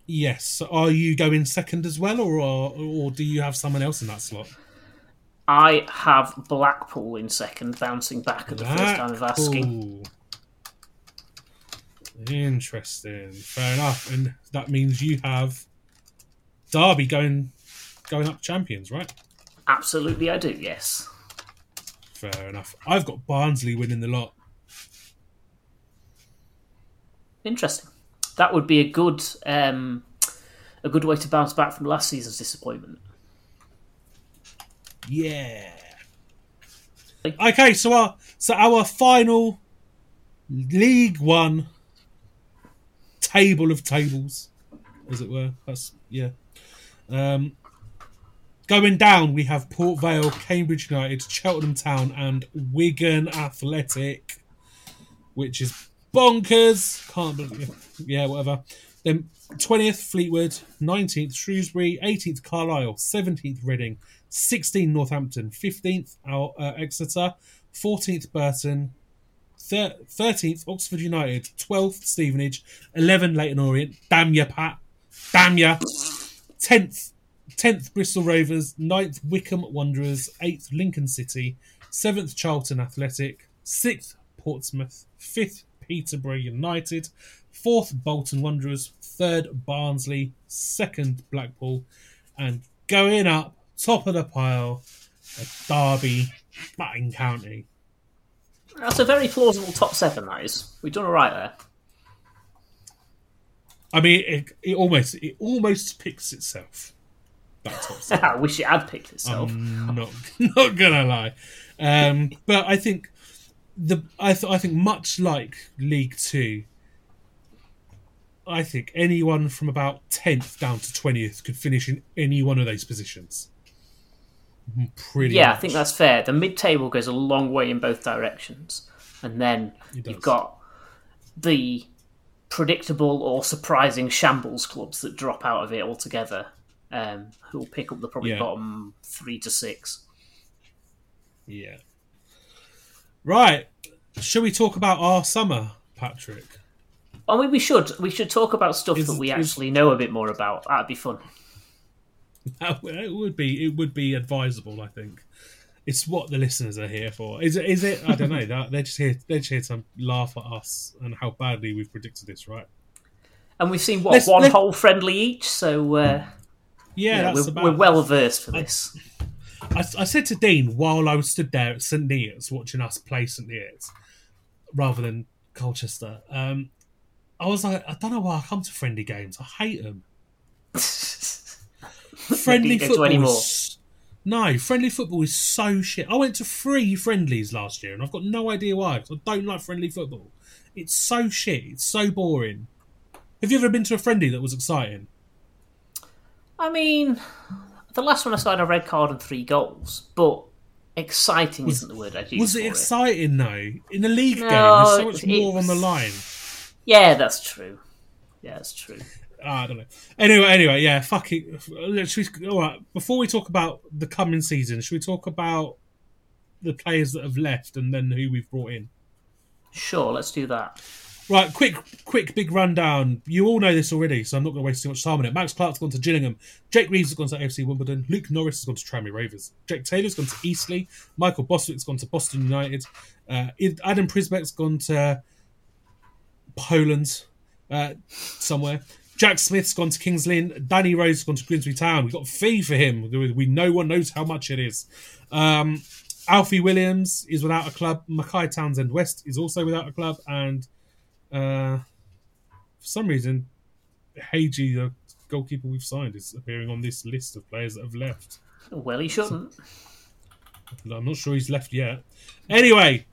Yes. Are you going second as well, or or do you have someone else in that slot? I have Blackpool in second, bouncing back at the first time of asking. Interesting. Fair enough. And that means you have Derby going going up champions, right? Absolutely, I do. Yes. Fair enough. I've got Barnsley winning the lot. Interesting. That would be a good um, a good way to bounce back from last season's disappointment. Yeah. Okay, so our so our final League One table of tables, as it were. That's yeah. Um, going down, we have Port Vale, Cambridge United, Cheltenham Town, and Wigan Athletic, which is bonkers. Can't believe. Yeah, whatever. Then twentieth Fleetwood, nineteenth Shrewsbury, eighteenth Carlisle, seventeenth Reading, sixteenth Northampton, fifteenth uh, Exeter, fourteenth Burton, thirteenth Oxford United, twelfth Stevenage, eleven Leyton Orient. Damn ya, Pat. Damn ya. Tenth, tenth Bristol Rovers, 9th Wycombe Wanderers, eighth Lincoln City, seventh Charlton Athletic, sixth Portsmouth, fifth Peterborough United, fourth Bolton Wanderers, third Barnsley, second Blackpool, and going up top of the pile, Derby, Batting County. That's a very plausible top seven. That is. We've done all right there. I mean, it, it almost it almost picks itself. That top seven. I wish it had picked itself. I'm not not gonna lie, um, but I think the I th- I think much like League Two, I think anyone from about tenth down to twentieth could finish in any one of those positions. Pretty yeah, I think that's fair. The mid-table goes a long way in both directions, and then you've got the predictable or surprising shambles clubs that drop out of it altogether, um, who will pick up the probably Yeah. bottom three to six. yeah. Right, Should we talk about our summer, Patrick? I mean, we should we should talk about stuff Is- that we is- actually know a bit more about. That'd be fun. It would be it would be advisable, I think. It's what the listeners are here for. Is it? Is it? I don't know. They're- They're just here. They're just here to laugh at us and how badly we've predicted this, right? And we've seen what Let's- one let's- whole friendly each, so uh, Yeah, yeah, that's we're, about. we're well versed for this. I, I said to Dean while I was stood there at St Neots watching us play St Neots rather than Colchester. Um, I was like, I don't know why I come to friendly games. I hate them. friendly Didn't go to football any more. is no friendly football is so shit. I went to three friendlies last year, and I've got no idea why. I don't like friendly football. It's so shit. It's so boring. Have you ever been to a friendly that was exciting? I mean, the last one I saw had a red card and three goals, but exciting isn't the word I'd use Was it exciting though? In a league game, there's so much more on the line. Yeah, that's true. Yeah, that's true. Ah, I don't know. Anyway, anyway, yeah, fuck it. Should we, all right. Before we talk about the coming season, should we talk about the players that have left and then who we've brought in? Sure, let's do that. Right, quick, quick, big rundown. You all know this already, so I'm not going to waste too much time on it. Max Clark's gone to Gillingham. Jake Reeves has gone to AFC Wimbledon. Luke Norris has gone to Tranmere Rovers. Jake Taylor's gone to Eastleigh. Michael Bostwick's gone to Boston United. Uh, Adam Przybek's gone to Poland uh, somewhere. Jack Smith's gone to Kings Lynn. Danny Rose has gone to Grimsby Town. We've got a fee for him. We no one knows how much it is. Um, Alfie Williams is without a club. Mackay Townsend West is also without a club. And uh, for some reason, Hegyi, the goalkeeper we've signed, is appearing on this list of players that have left. Well, he shouldn't. I'm not sure he's left yet. Anyway,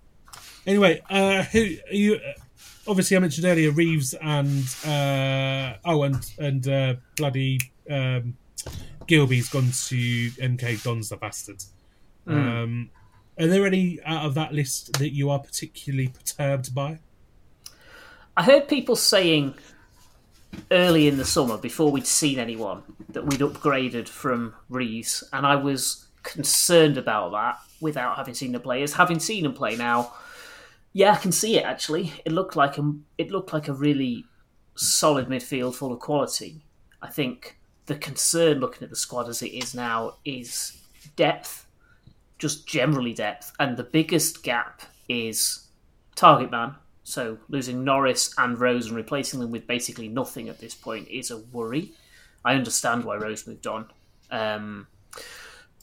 anyway, uh, who you? Obviously, I mentioned earlier Reeves and uh, oh, and and uh, bloody um, Gilbey's gone to MK Dons, the bastard. Um, are there any out of that list that you are particularly perturbed by? I heard people saying early in the summer, before we'd seen anyone, that we'd upgraded from Reeves, and I was concerned about that without having seen the players. Having seen them play now, yeah, I can see it. Actually, it looked like a it looked like a really solid midfield full of quality. I think the concern looking at the squad as it is now is depth, just generally depth, and the biggest gap is target man. So losing Norris and Rose and replacing them with basically nothing at this point is a worry. I understand why Rose moved on. Um,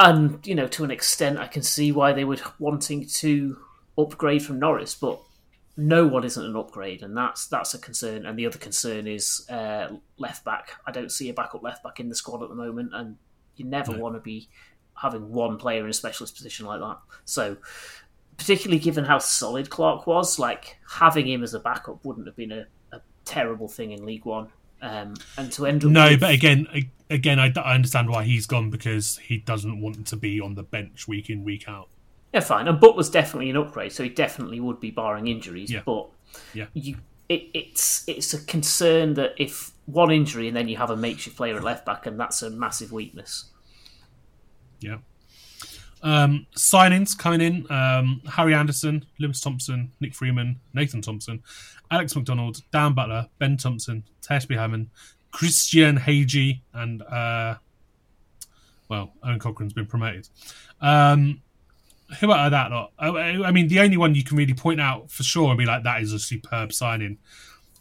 and, you know, to an extent, I can see why they were wanting to upgrade from Norris, but no one isn't an upgrade, and that's that's a concern. And the other concern is uh, left back. I don't see a backup left back in the squad at the moment, and you never want to be having one player in a specialist position like that. So, particularly given how solid Clark was, like having him as a backup wouldn't have been a, a terrible thing in League One. Um, and to end up No, with- but again, again, I, I understand why he's gone because he doesn't want to be on the bench week in week out. Yeah, fine. And Butt was definitely an upgrade, so he definitely would be barring injuries. Yeah. But Yeah. you, it, it's it's a concern that if one injury and then you have a makeshift player at left back, and that's a massive weakness. Yeah. Um, signings coming in: um, Harry Anderson, Louis Thompson, Nick Freeman, Nathan Thompson, Alex McDonald, Dan Butler, Ben Thompson, Taye Ashby-Hammond, Christian Hegyi, and uh, well, Owen Cochrane's been promoted. Um, who of that lot? I, I mean, the only one you can really point out for sure and be like, that is a superb signing.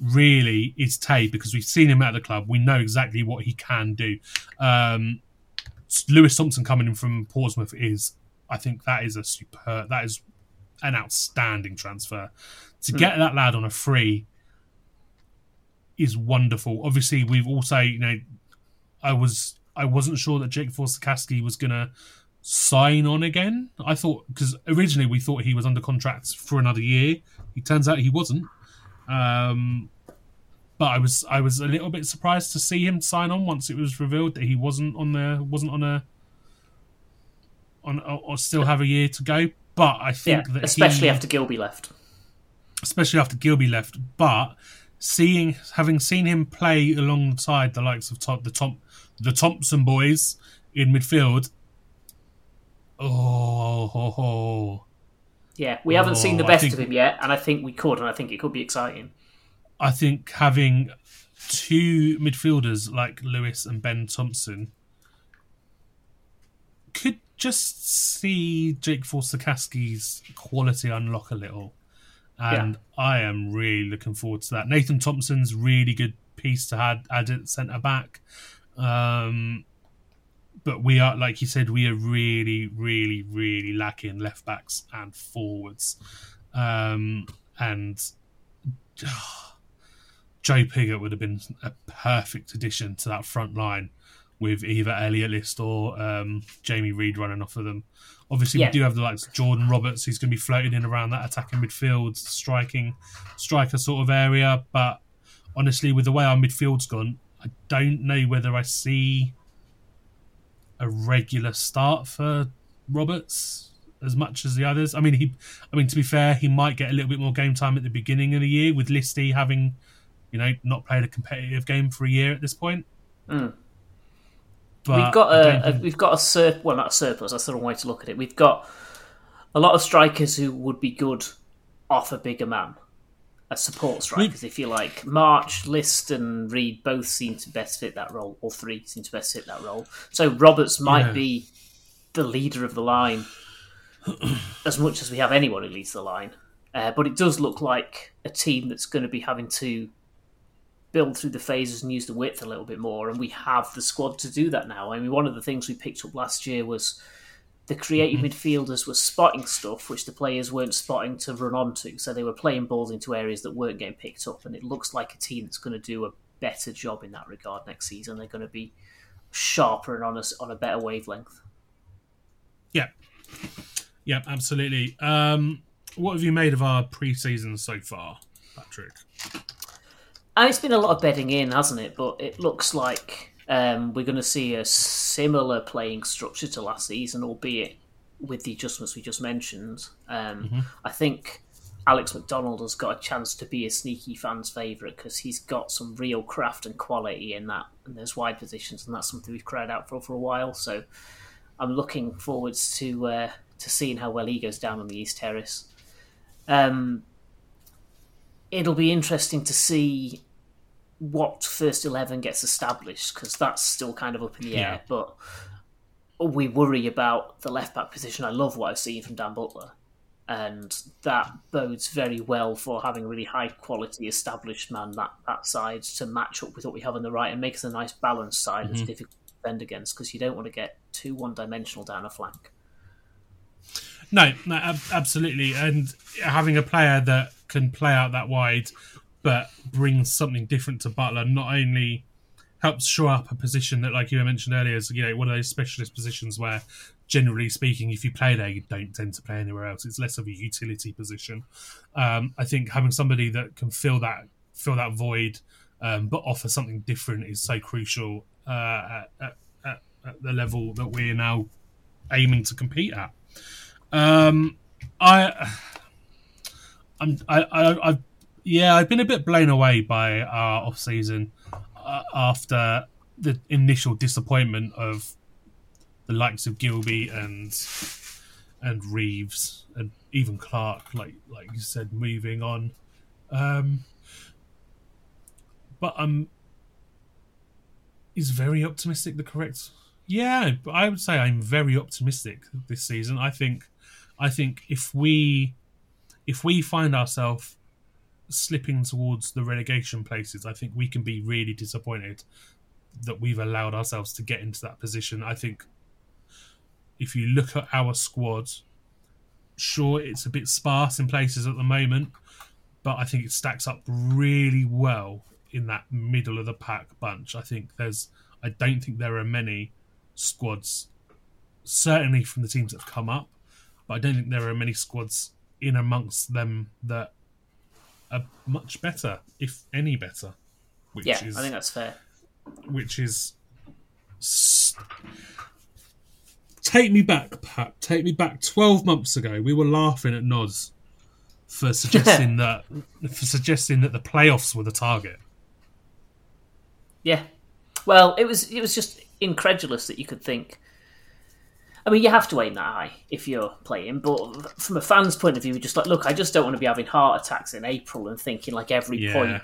Really, is Tay because we've seen him at the club. We know exactly what he can do. Um, Louis Thompson coming in from Portsmouth is, I think, that is a superb, That is an outstanding transfer. To get that lad on a free is wonderful. Obviously, we've also, you know, I was I wasn't sure that Jake Forster-Caskey was gonna sign on again. I thought because originally we thought he was under contract for another year. He turns out he wasn't. Um, but I was I was a little bit surprised to see him sign on once it was revealed that he wasn't on the wasn't on a on or still have a year to go. But I Yeah, think that especially he, after Gilbey left. especially after Gilbey left. But seeing, having seen him play alongside the likes of Tom, the Tom, the Thompson boys in midfield, oh, ho, ho. Yeah, we haven't seen the Oh, best think- of him yet, and I think we could, and I think it could be exciting. I think having two midfielders like Lewis and Ben Thompson could just see Jake Forster-Caskey's quality unlock a little. And I am really looking forward to that. Nathan Thompson's really good piece to add, add at centre back. Um, but we are, like you said, we are really, really, really lacking left backs and forwards. Um, and Joe Pigott would have been a perfect addition to that front line with either Elliott List or um, Jamie Reid running off of them. Obviously, Yeah. we do have the likes of Jordan Roberts, who's going to be floating in around that attacking midfield, striking, striker sort of area. But honestly, with the way our midfield's gone, I don't know whether I see a regular start for Roberts as much as the others. I mean, he, I mean, to be fair, he might get a little bit more game time at the beginning of the year with Listy having, you know, not played a competitive game for a year at this point. Mm. But we've got a, a we've got a sur- well not a surplus that's the wrong way to look at it we've got a lot of strikers who would be good off a bigger man as support strikers if you like march list and reed both seem to best fit that role all three seem to best fit that role so roberts might Yeah. be the leader of the line as much as we have anyone who leads the line uh, but it does look like a team that's going to be having to build through the phases and use the width a little bit more. And we have the squad to do that now. I mean, one of the things we picked up last year was the creative midfielders were spotting stuff which the players weren't spotting to run onto. So they were playing balls into areas that weren't getting picked up. And it looks like a team that's going to do a better job in that regard next season. They're going to be sharper and on a, on a better wavelength. Yeah, yeah, absolutely. Um, what have you made of our pre-season so far, Patrick? And it's been a lot of bedding in, hasn't it? But it looks like um, we're going to see a similar playing structure to last season, albeit with the adjustments we just mentioned. Um, I think Alex McDonald has got a chance to be a sneaky fan's favourite because he's got some real craft and quality in that, and there's wide positions, and that's something we've cried out for for a while. So I'm looking forwards to uh, to seeing how well he goes down on the East Terrace. Um, it'll be interesting to see what first 11 gets established because that's still kind of up in the Yeah. air but we worry about the left back position i love what i've seen from dan butler and that bodes very well for having a really high quality established man that, that side to match up with what we have on the right and make us a nice balanced side that's mm-hmm. difficult to defend against because you don't want to get too one dimensional down a flank No, no, ab- absolutely. And having a player that can play out that wide, but brings something different to Butler, not only helps shore up a position that, like you mentioned earlier, is you know one of those specialist positions where, generally speaking, if you play there, you don't tend to play anywhere else. It's less of a utility position. Um, I think having somebody that can fill that fill that void, um, but offer something different is so crucial uh, at, at, at, the level that we're now aiming to compete at. Um, I, I'm, I, I, I've, yeah, I've been a bit blown away by our off season uh, after the initial disappointment of the likes of Gilbey and and Reeves and even Clark, like like you said, moving on. Um, but um, is very optimistic the correct? Yeah, I would say I'm very optimistic this season. I think, I think if we, if we find ourselves slipping towards the relegation places, I think we can be really disappointed that we've allowed ourselves to get into that position. I think if you look at our squad, sure it's a bit sparse in places at the moment, but I think it stacks up really well in that middle of the pack bunch. I think there's, I don't think there are many squads, certainly from the teams that have come up, but I don't think there are many squads in amongst them that are much better, if any better. Which yeah is i think that's fair which is take me back, Pat. Take me back. Twelve months ago, we were laughing at Noz for suggesting that for suggesting that the playoffs were the target. Yeah. Well, it was it was just incredulous that you could think. I mean, you have to aim that high if you're playing, but from a fan's point of view, just like, look, I just don't want to be having heart attacks in April and thinking like every Yeah. point,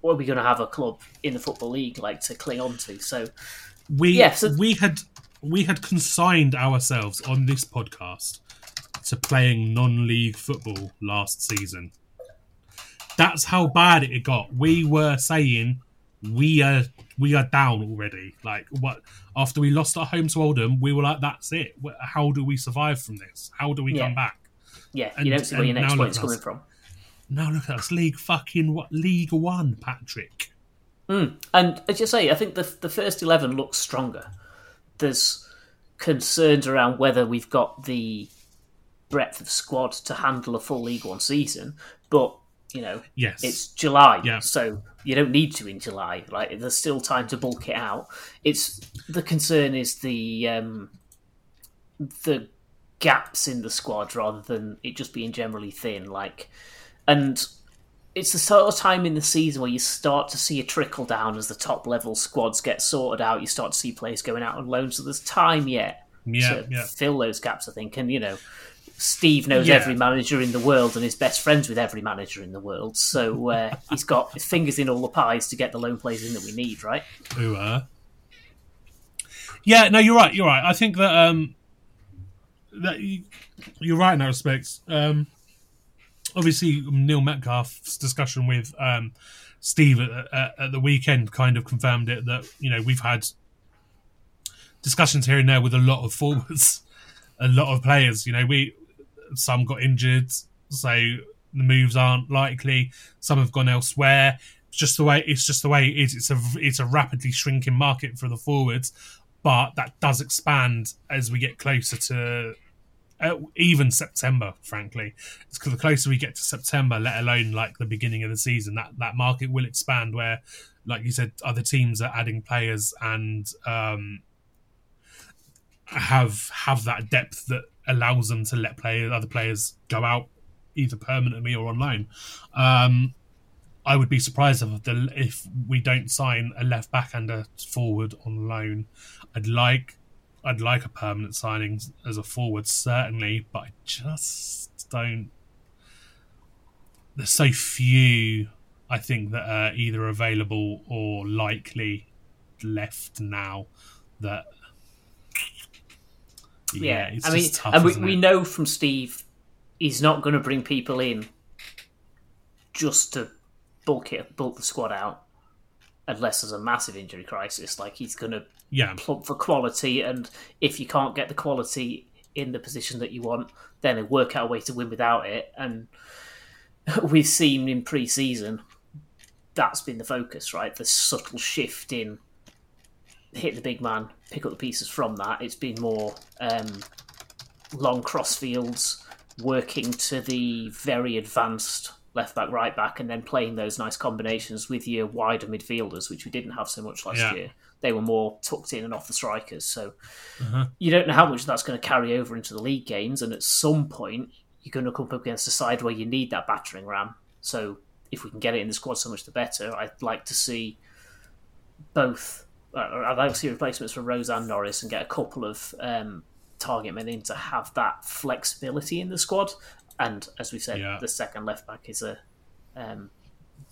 what are we going to have a club in the football league like to cling on to? So, we Yeah, so- we had we had consigned ourselves on this podcast to playing non-league football last season. That's how bad it got. We were saying we are we are down already. Like what after we lost at home to Oldham, we were like, "That's it. How do we survive from this? How do we Yeah. come back?" Yeah, And- you don't see where your next point's coming us. from. Now look at us, League fucking what? League One, Patrick. Hmm, and as you say, I think the the first eleven looks stronger. There's concerns around whether we've got the breadth of squad to handle a full League One season, but you know, Yes, it's July, Yeah. so you don't need to in July. Like there's still time to bulk it out. It's the concern is the um, the gaps in the squad rather than it just being generally thin. Like, and it's the sort of time in the season where you start to see a trickle down as the top level squads get sorted out. You start to see players going out on loan, so there's time yet yeah, to yeah. fill those gaps. I think, and you know, Steve knows Yeah. every manager in the world and is best friends with every manager in the world. So uh, he's got his fingers in all the pies to get the loan players in that we need, right? Who are? Yeah, no, you're right. You're right. I think that um, that you, you're right in that respect. Um, obviously, Neil Metcalf's discussion with um, Steve at, at, at the weekend kind of confirmed it that you know we've had discussions here and there with a lot of forwards, a lot of players. You know, we some got injured, so the moves aren't likely. Some have gone elsewhere. It's just the way it's just the way it is. It's a it's a rapidly shrinking market for the forwards, but that does expand as we get closer to uh, even September. Frankly, it's the closer we get to September, let alone like the beginning of the season, that that market will expand. Where, like you said, other teams are adding players and um, have have that depth that allows them to let players other players go out either permanently or online. Um, I would be surprised if the if we don't sign a left back and a forward on loan. I'd like I'd like a permanent signing as a forward certainly, but I just don't. There's so few. I think that are either available or likely left now that yeah, it's I mean, tough. and we, we know from Steve, he's not going to bring people in just to bulk it, bulk the squad out, unless there's a massive injury crisis. Like he's going to yeah, plump for quality, and if you can't get the quality in the position that you want, then work out a way to win without it. And we've seen in pre-season that's been the focus, right? The subtle shift in hit the big man, pick up the pieces from that. It's been more um, long cross fields, working to the very advanced left back, right back, and then playing those nice combinations with your wider midfielders, which we didn't have so much last Yeah. year. They were more tucked in and off the strikers. So you don't know how much that's going to carry over into the league games, and at some point you're going to come up against a side where you need that battering ram. So if we can get it in the squad, so much the better. I'd like to see both. I'd like to see replacements for Rose and Norris, and get a couple of um, target men in to have that flexibility in the squad. And as we said, Yeah. the second left back is a um,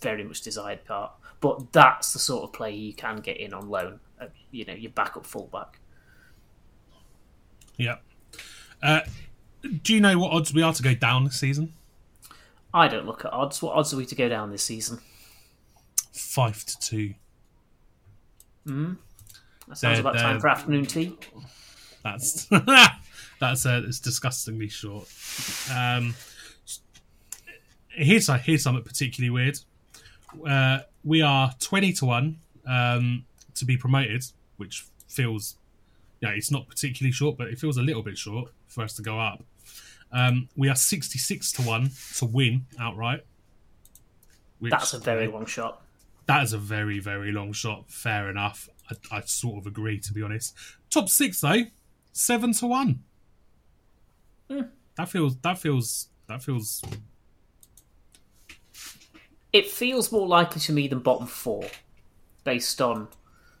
very much desired part. But that's the sort of player you can get in on loan. Uh, you know, your backup fullback. yeah. Uh, do you know what odds we are to go down this season? I don't look at odds. What odds are we to go down this season? Five to two. That sounds They're- about time they're- for afternoon tea. That's that's uh, it's disgustingly short. Um, here's here's something particularly weird. Uh, we are twenty to one um, to be promoted, which feels yeah, it's not particularly short, but it feels a little bit short for us to go up. Um, we are sixty six to one to win outright. Which, That's a very long shot. That is a very, very long shot. Fair enough. I, I sort of agree, to be honest. Top six though, seven to one. That feels. That feels. That feels. It feels more likely to me than bottom four, based on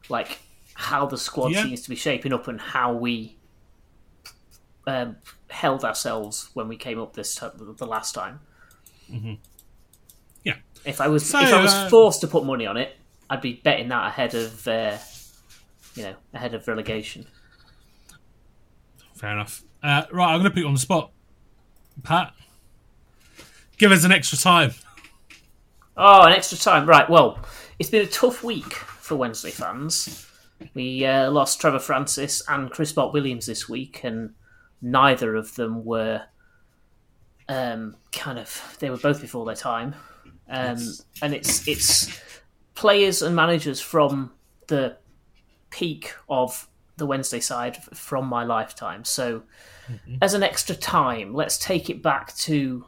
like how the squad Yeah. seems to be shaping up and how we um, held ourselves when we came up this t- the last time. Yeah. If I was So, if I was uh, forced to put money on it, I'd be betting that ahead of uh, you know, ahead of relegation. Fair enough. Uh, right, I'm going to put you on the spot. Pat, give us an extra time. Oh, an extra time. Right. Well, it's been a tough week for Wednesday fans. We uh, lost Trevor Francis and Chris Bott Williams this week, and neither of them were um, kind of. They were both before their time, um, and it's it's players and managers from the peak of the Wednesday side from my lifetime. So, as an extra time, let's take it back to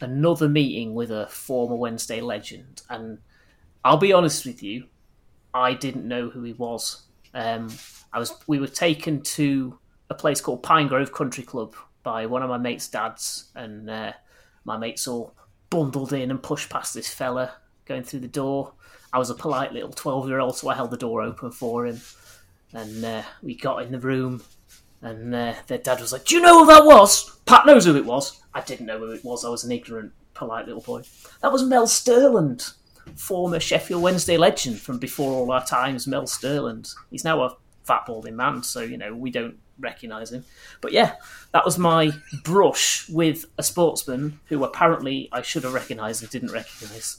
another meeting with a former Wednesday legend. And I'll be honest with you, I didn't know who he was. Um, I was we were taken to a place called Pine Grove Country Club by one of my mates' dads, and uh, my mates all bundled in and pushed past this fella going through the door. I was a polite little twelve-year-old, so I held the door open for him, and uh, we got in the room. And uh, their dad was like, "Do you know who that was?" Pat knows who it was. I didn't know who it was. I was an ignorant, polite little boy. That was Mel Sterland, former Sheffield Wednesday legend from before all our times. Mel Sterland. He's now a fat balding man, so you know we don't recognise him. But yeah, that was my brush with a sportsman who apparently I should have recognised and didn't recognise.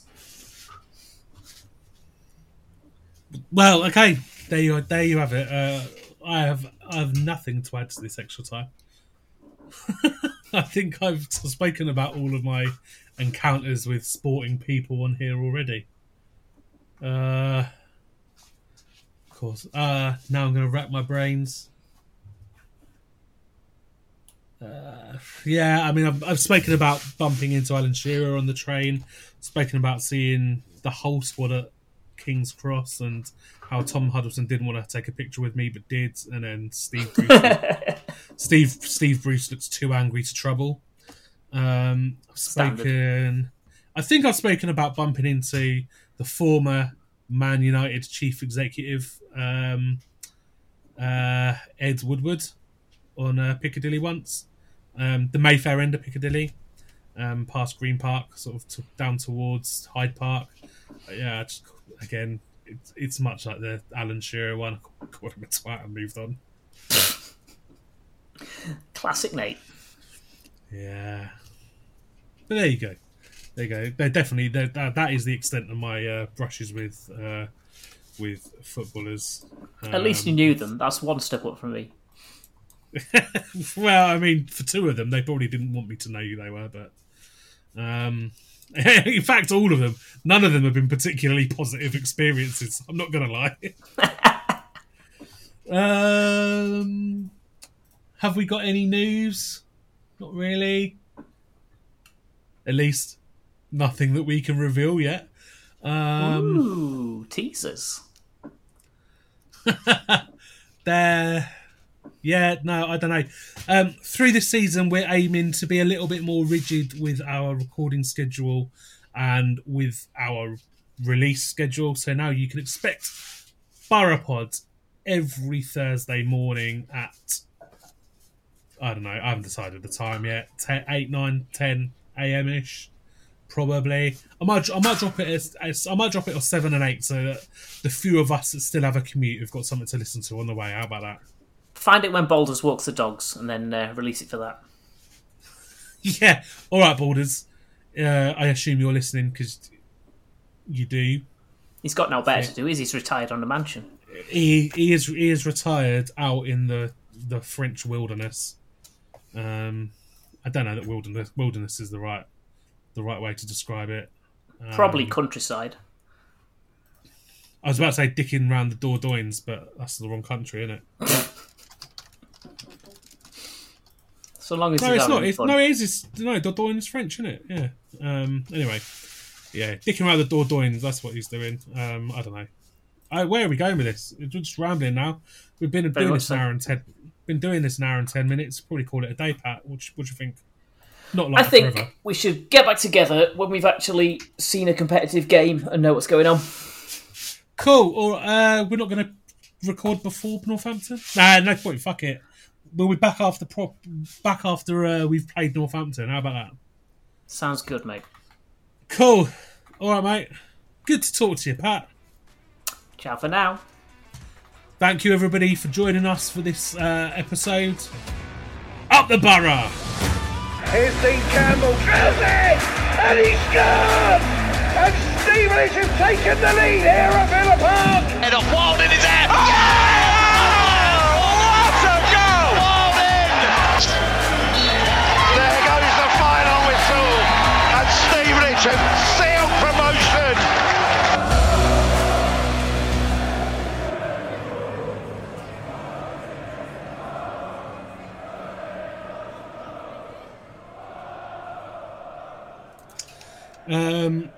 Well, okay, there you are. there you have it. Uh, I have I have nothing to add to this extra time. I think I've spoken about all of my encounters with sporting people on here already. Uh, of course. Uh, now I'm going to rack my brains. Uh, yeah, I mean, I've, I've spoken about bumping into Alan Shearer on the train, spoken about seeing the whole squad at King's Cross, and how Tom Huddlestone didn't want to take a picture with me but did, and then Steve Bruce, Steve Steve Bruce looks too angry to trouble. Um, I've Standard. spoken. I think I've spoken about bumping into the former Man United chief executive, um, uh, Ed Woodward, on uh, Piccadilly once. Um, the Mayfair end of Piccadilly, um, past Green Park, sort of to, down towards Hyde Park. Uh, yeah, just, again, it's, it's much like the Alan Shearer one. I called him a twat and moved on. Classic Nate. Yeah. But there you go. There you go. They're definitely they're, that, that is the extent of my uh, brushes with uh, with footballers. At least you Um, knew them. That's one step up from me. well, I mean, for two of them, they probably didn't want me to know who they were, but um, in fact, all of them, none of them have been particularly positive experiences. I'm not going to lie. um, have we got any news? Not really. At least nothing that we can reveal yet. Um, Ooh, teasers. there yeah no i don't know. Um through this season we're aiming to be a little bit more rigid with our recording schedule and with our release schedule. So now you can expect borough every thursday morning at i don't know i haven't decided the time yet 10, 8 9 10 am ish probably. I might i might drop it as, i might drop it at 7 and 8 so that the few of us that still have a commute have got something to listen to on the way. How about that Find it when Boulders walks the dogs, and then uh, release it for that. Yeah. All right, Borders. Uh, I assume you're listening because you do. He's got no better to do. Is he's retired on the mansion? He he is he is retired out in the the French wilderness. Um, I don't know that wilderness wilderness is the right the right way to describe it. Um, Probably countryside. I was about to say dicking round the Dordogne, but that's the wrong country, isn't it? So long as No, it's not. It's, no, it is. It's, no, Dordogne is French, isn't it? Yeah. Um, anyway, yeah, dicking around the Dordogne. That's what he's doing. Um, I don't know. I, where are we going with this? We're just rambling now. We've been doing much this an hour and ten. Been doing this an hour and ten minutes. Probably call it a day, Pat. What, do- what do you think? Not like I think forever. we should get back together when we've actually seen a competitive game and know what's going on. Cool. Or uh, we're not going to record before Northampton. Nah, no point. Fuck it. We'll be back after pro- back after uh, we've played Northampton. How about that? Sounds good, mate. Cool. All right, mate. Good to talk to you, Pat. Ciao for now. Thank you, everybody, for joining us for this uh, episode. Up the borough! Here's Dean Campbell. Drills it! And he scores! And Stevenage have taken the lead here at Villa Park. And a Walding is there. Oh! Um,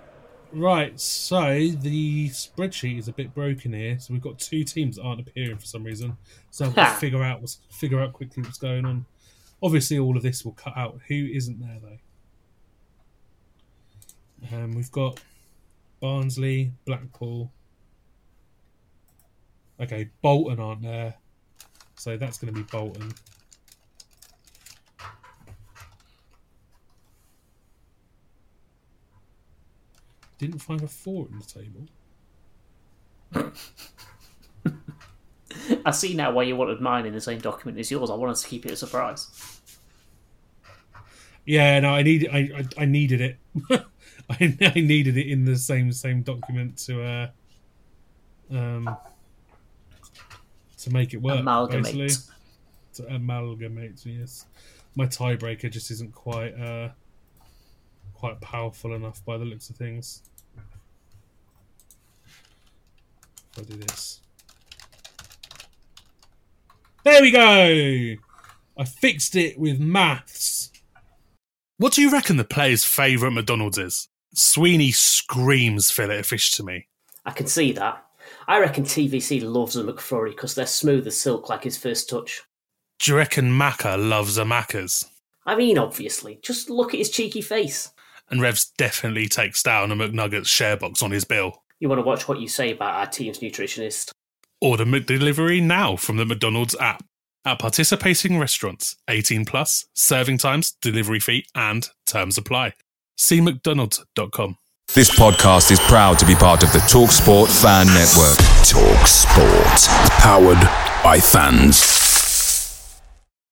right, so the spreadsheet is a bit broken here. So we've got two teams that aren't appearing for some reason. So I've got to figure out what's, figure out quickly what's going on. Obviously, all of this will cut out. Who isn't there though? Um, we've got Barnsley, Blackpool. Okay, Bolton aren't there, so that's going to be Bolton. Didn't find a four in the table. I see now why you wanted mine in the same document as yours. I wanted to keep it a surprise. Yeah, no, I need I I, I needed it. I, I needed it in the same same document to uh um to make it work. Amalgamate. Basically. To amalgamate, yes. My tiebreaker just isn't quite uh quite powerful enough by the looks of things. If I do this. There we go! I fixed it with maths. What do you reckon the player's favourite McDonald's is? Sweeney screams fillet of fish to me. I can see that. I reckon TVC loves a McFlurry because they're smooth as silk like his first touch. Do you reckon Macca loves a Macca's? I mean, obviously. Just look at his cheeky face. And Revs definitely takes down a McNuggets share box on his bill. You want to watch what you say about our team's nutritionist. Order McDelivery now from the McDonald's app. At participating restaurants, 18 plus, serving times, delivery fee, and terms apply. See McDonald's.com. This podcast is proud to be part of the TalkSport Fan Network. Talk Sport. Powered by fans.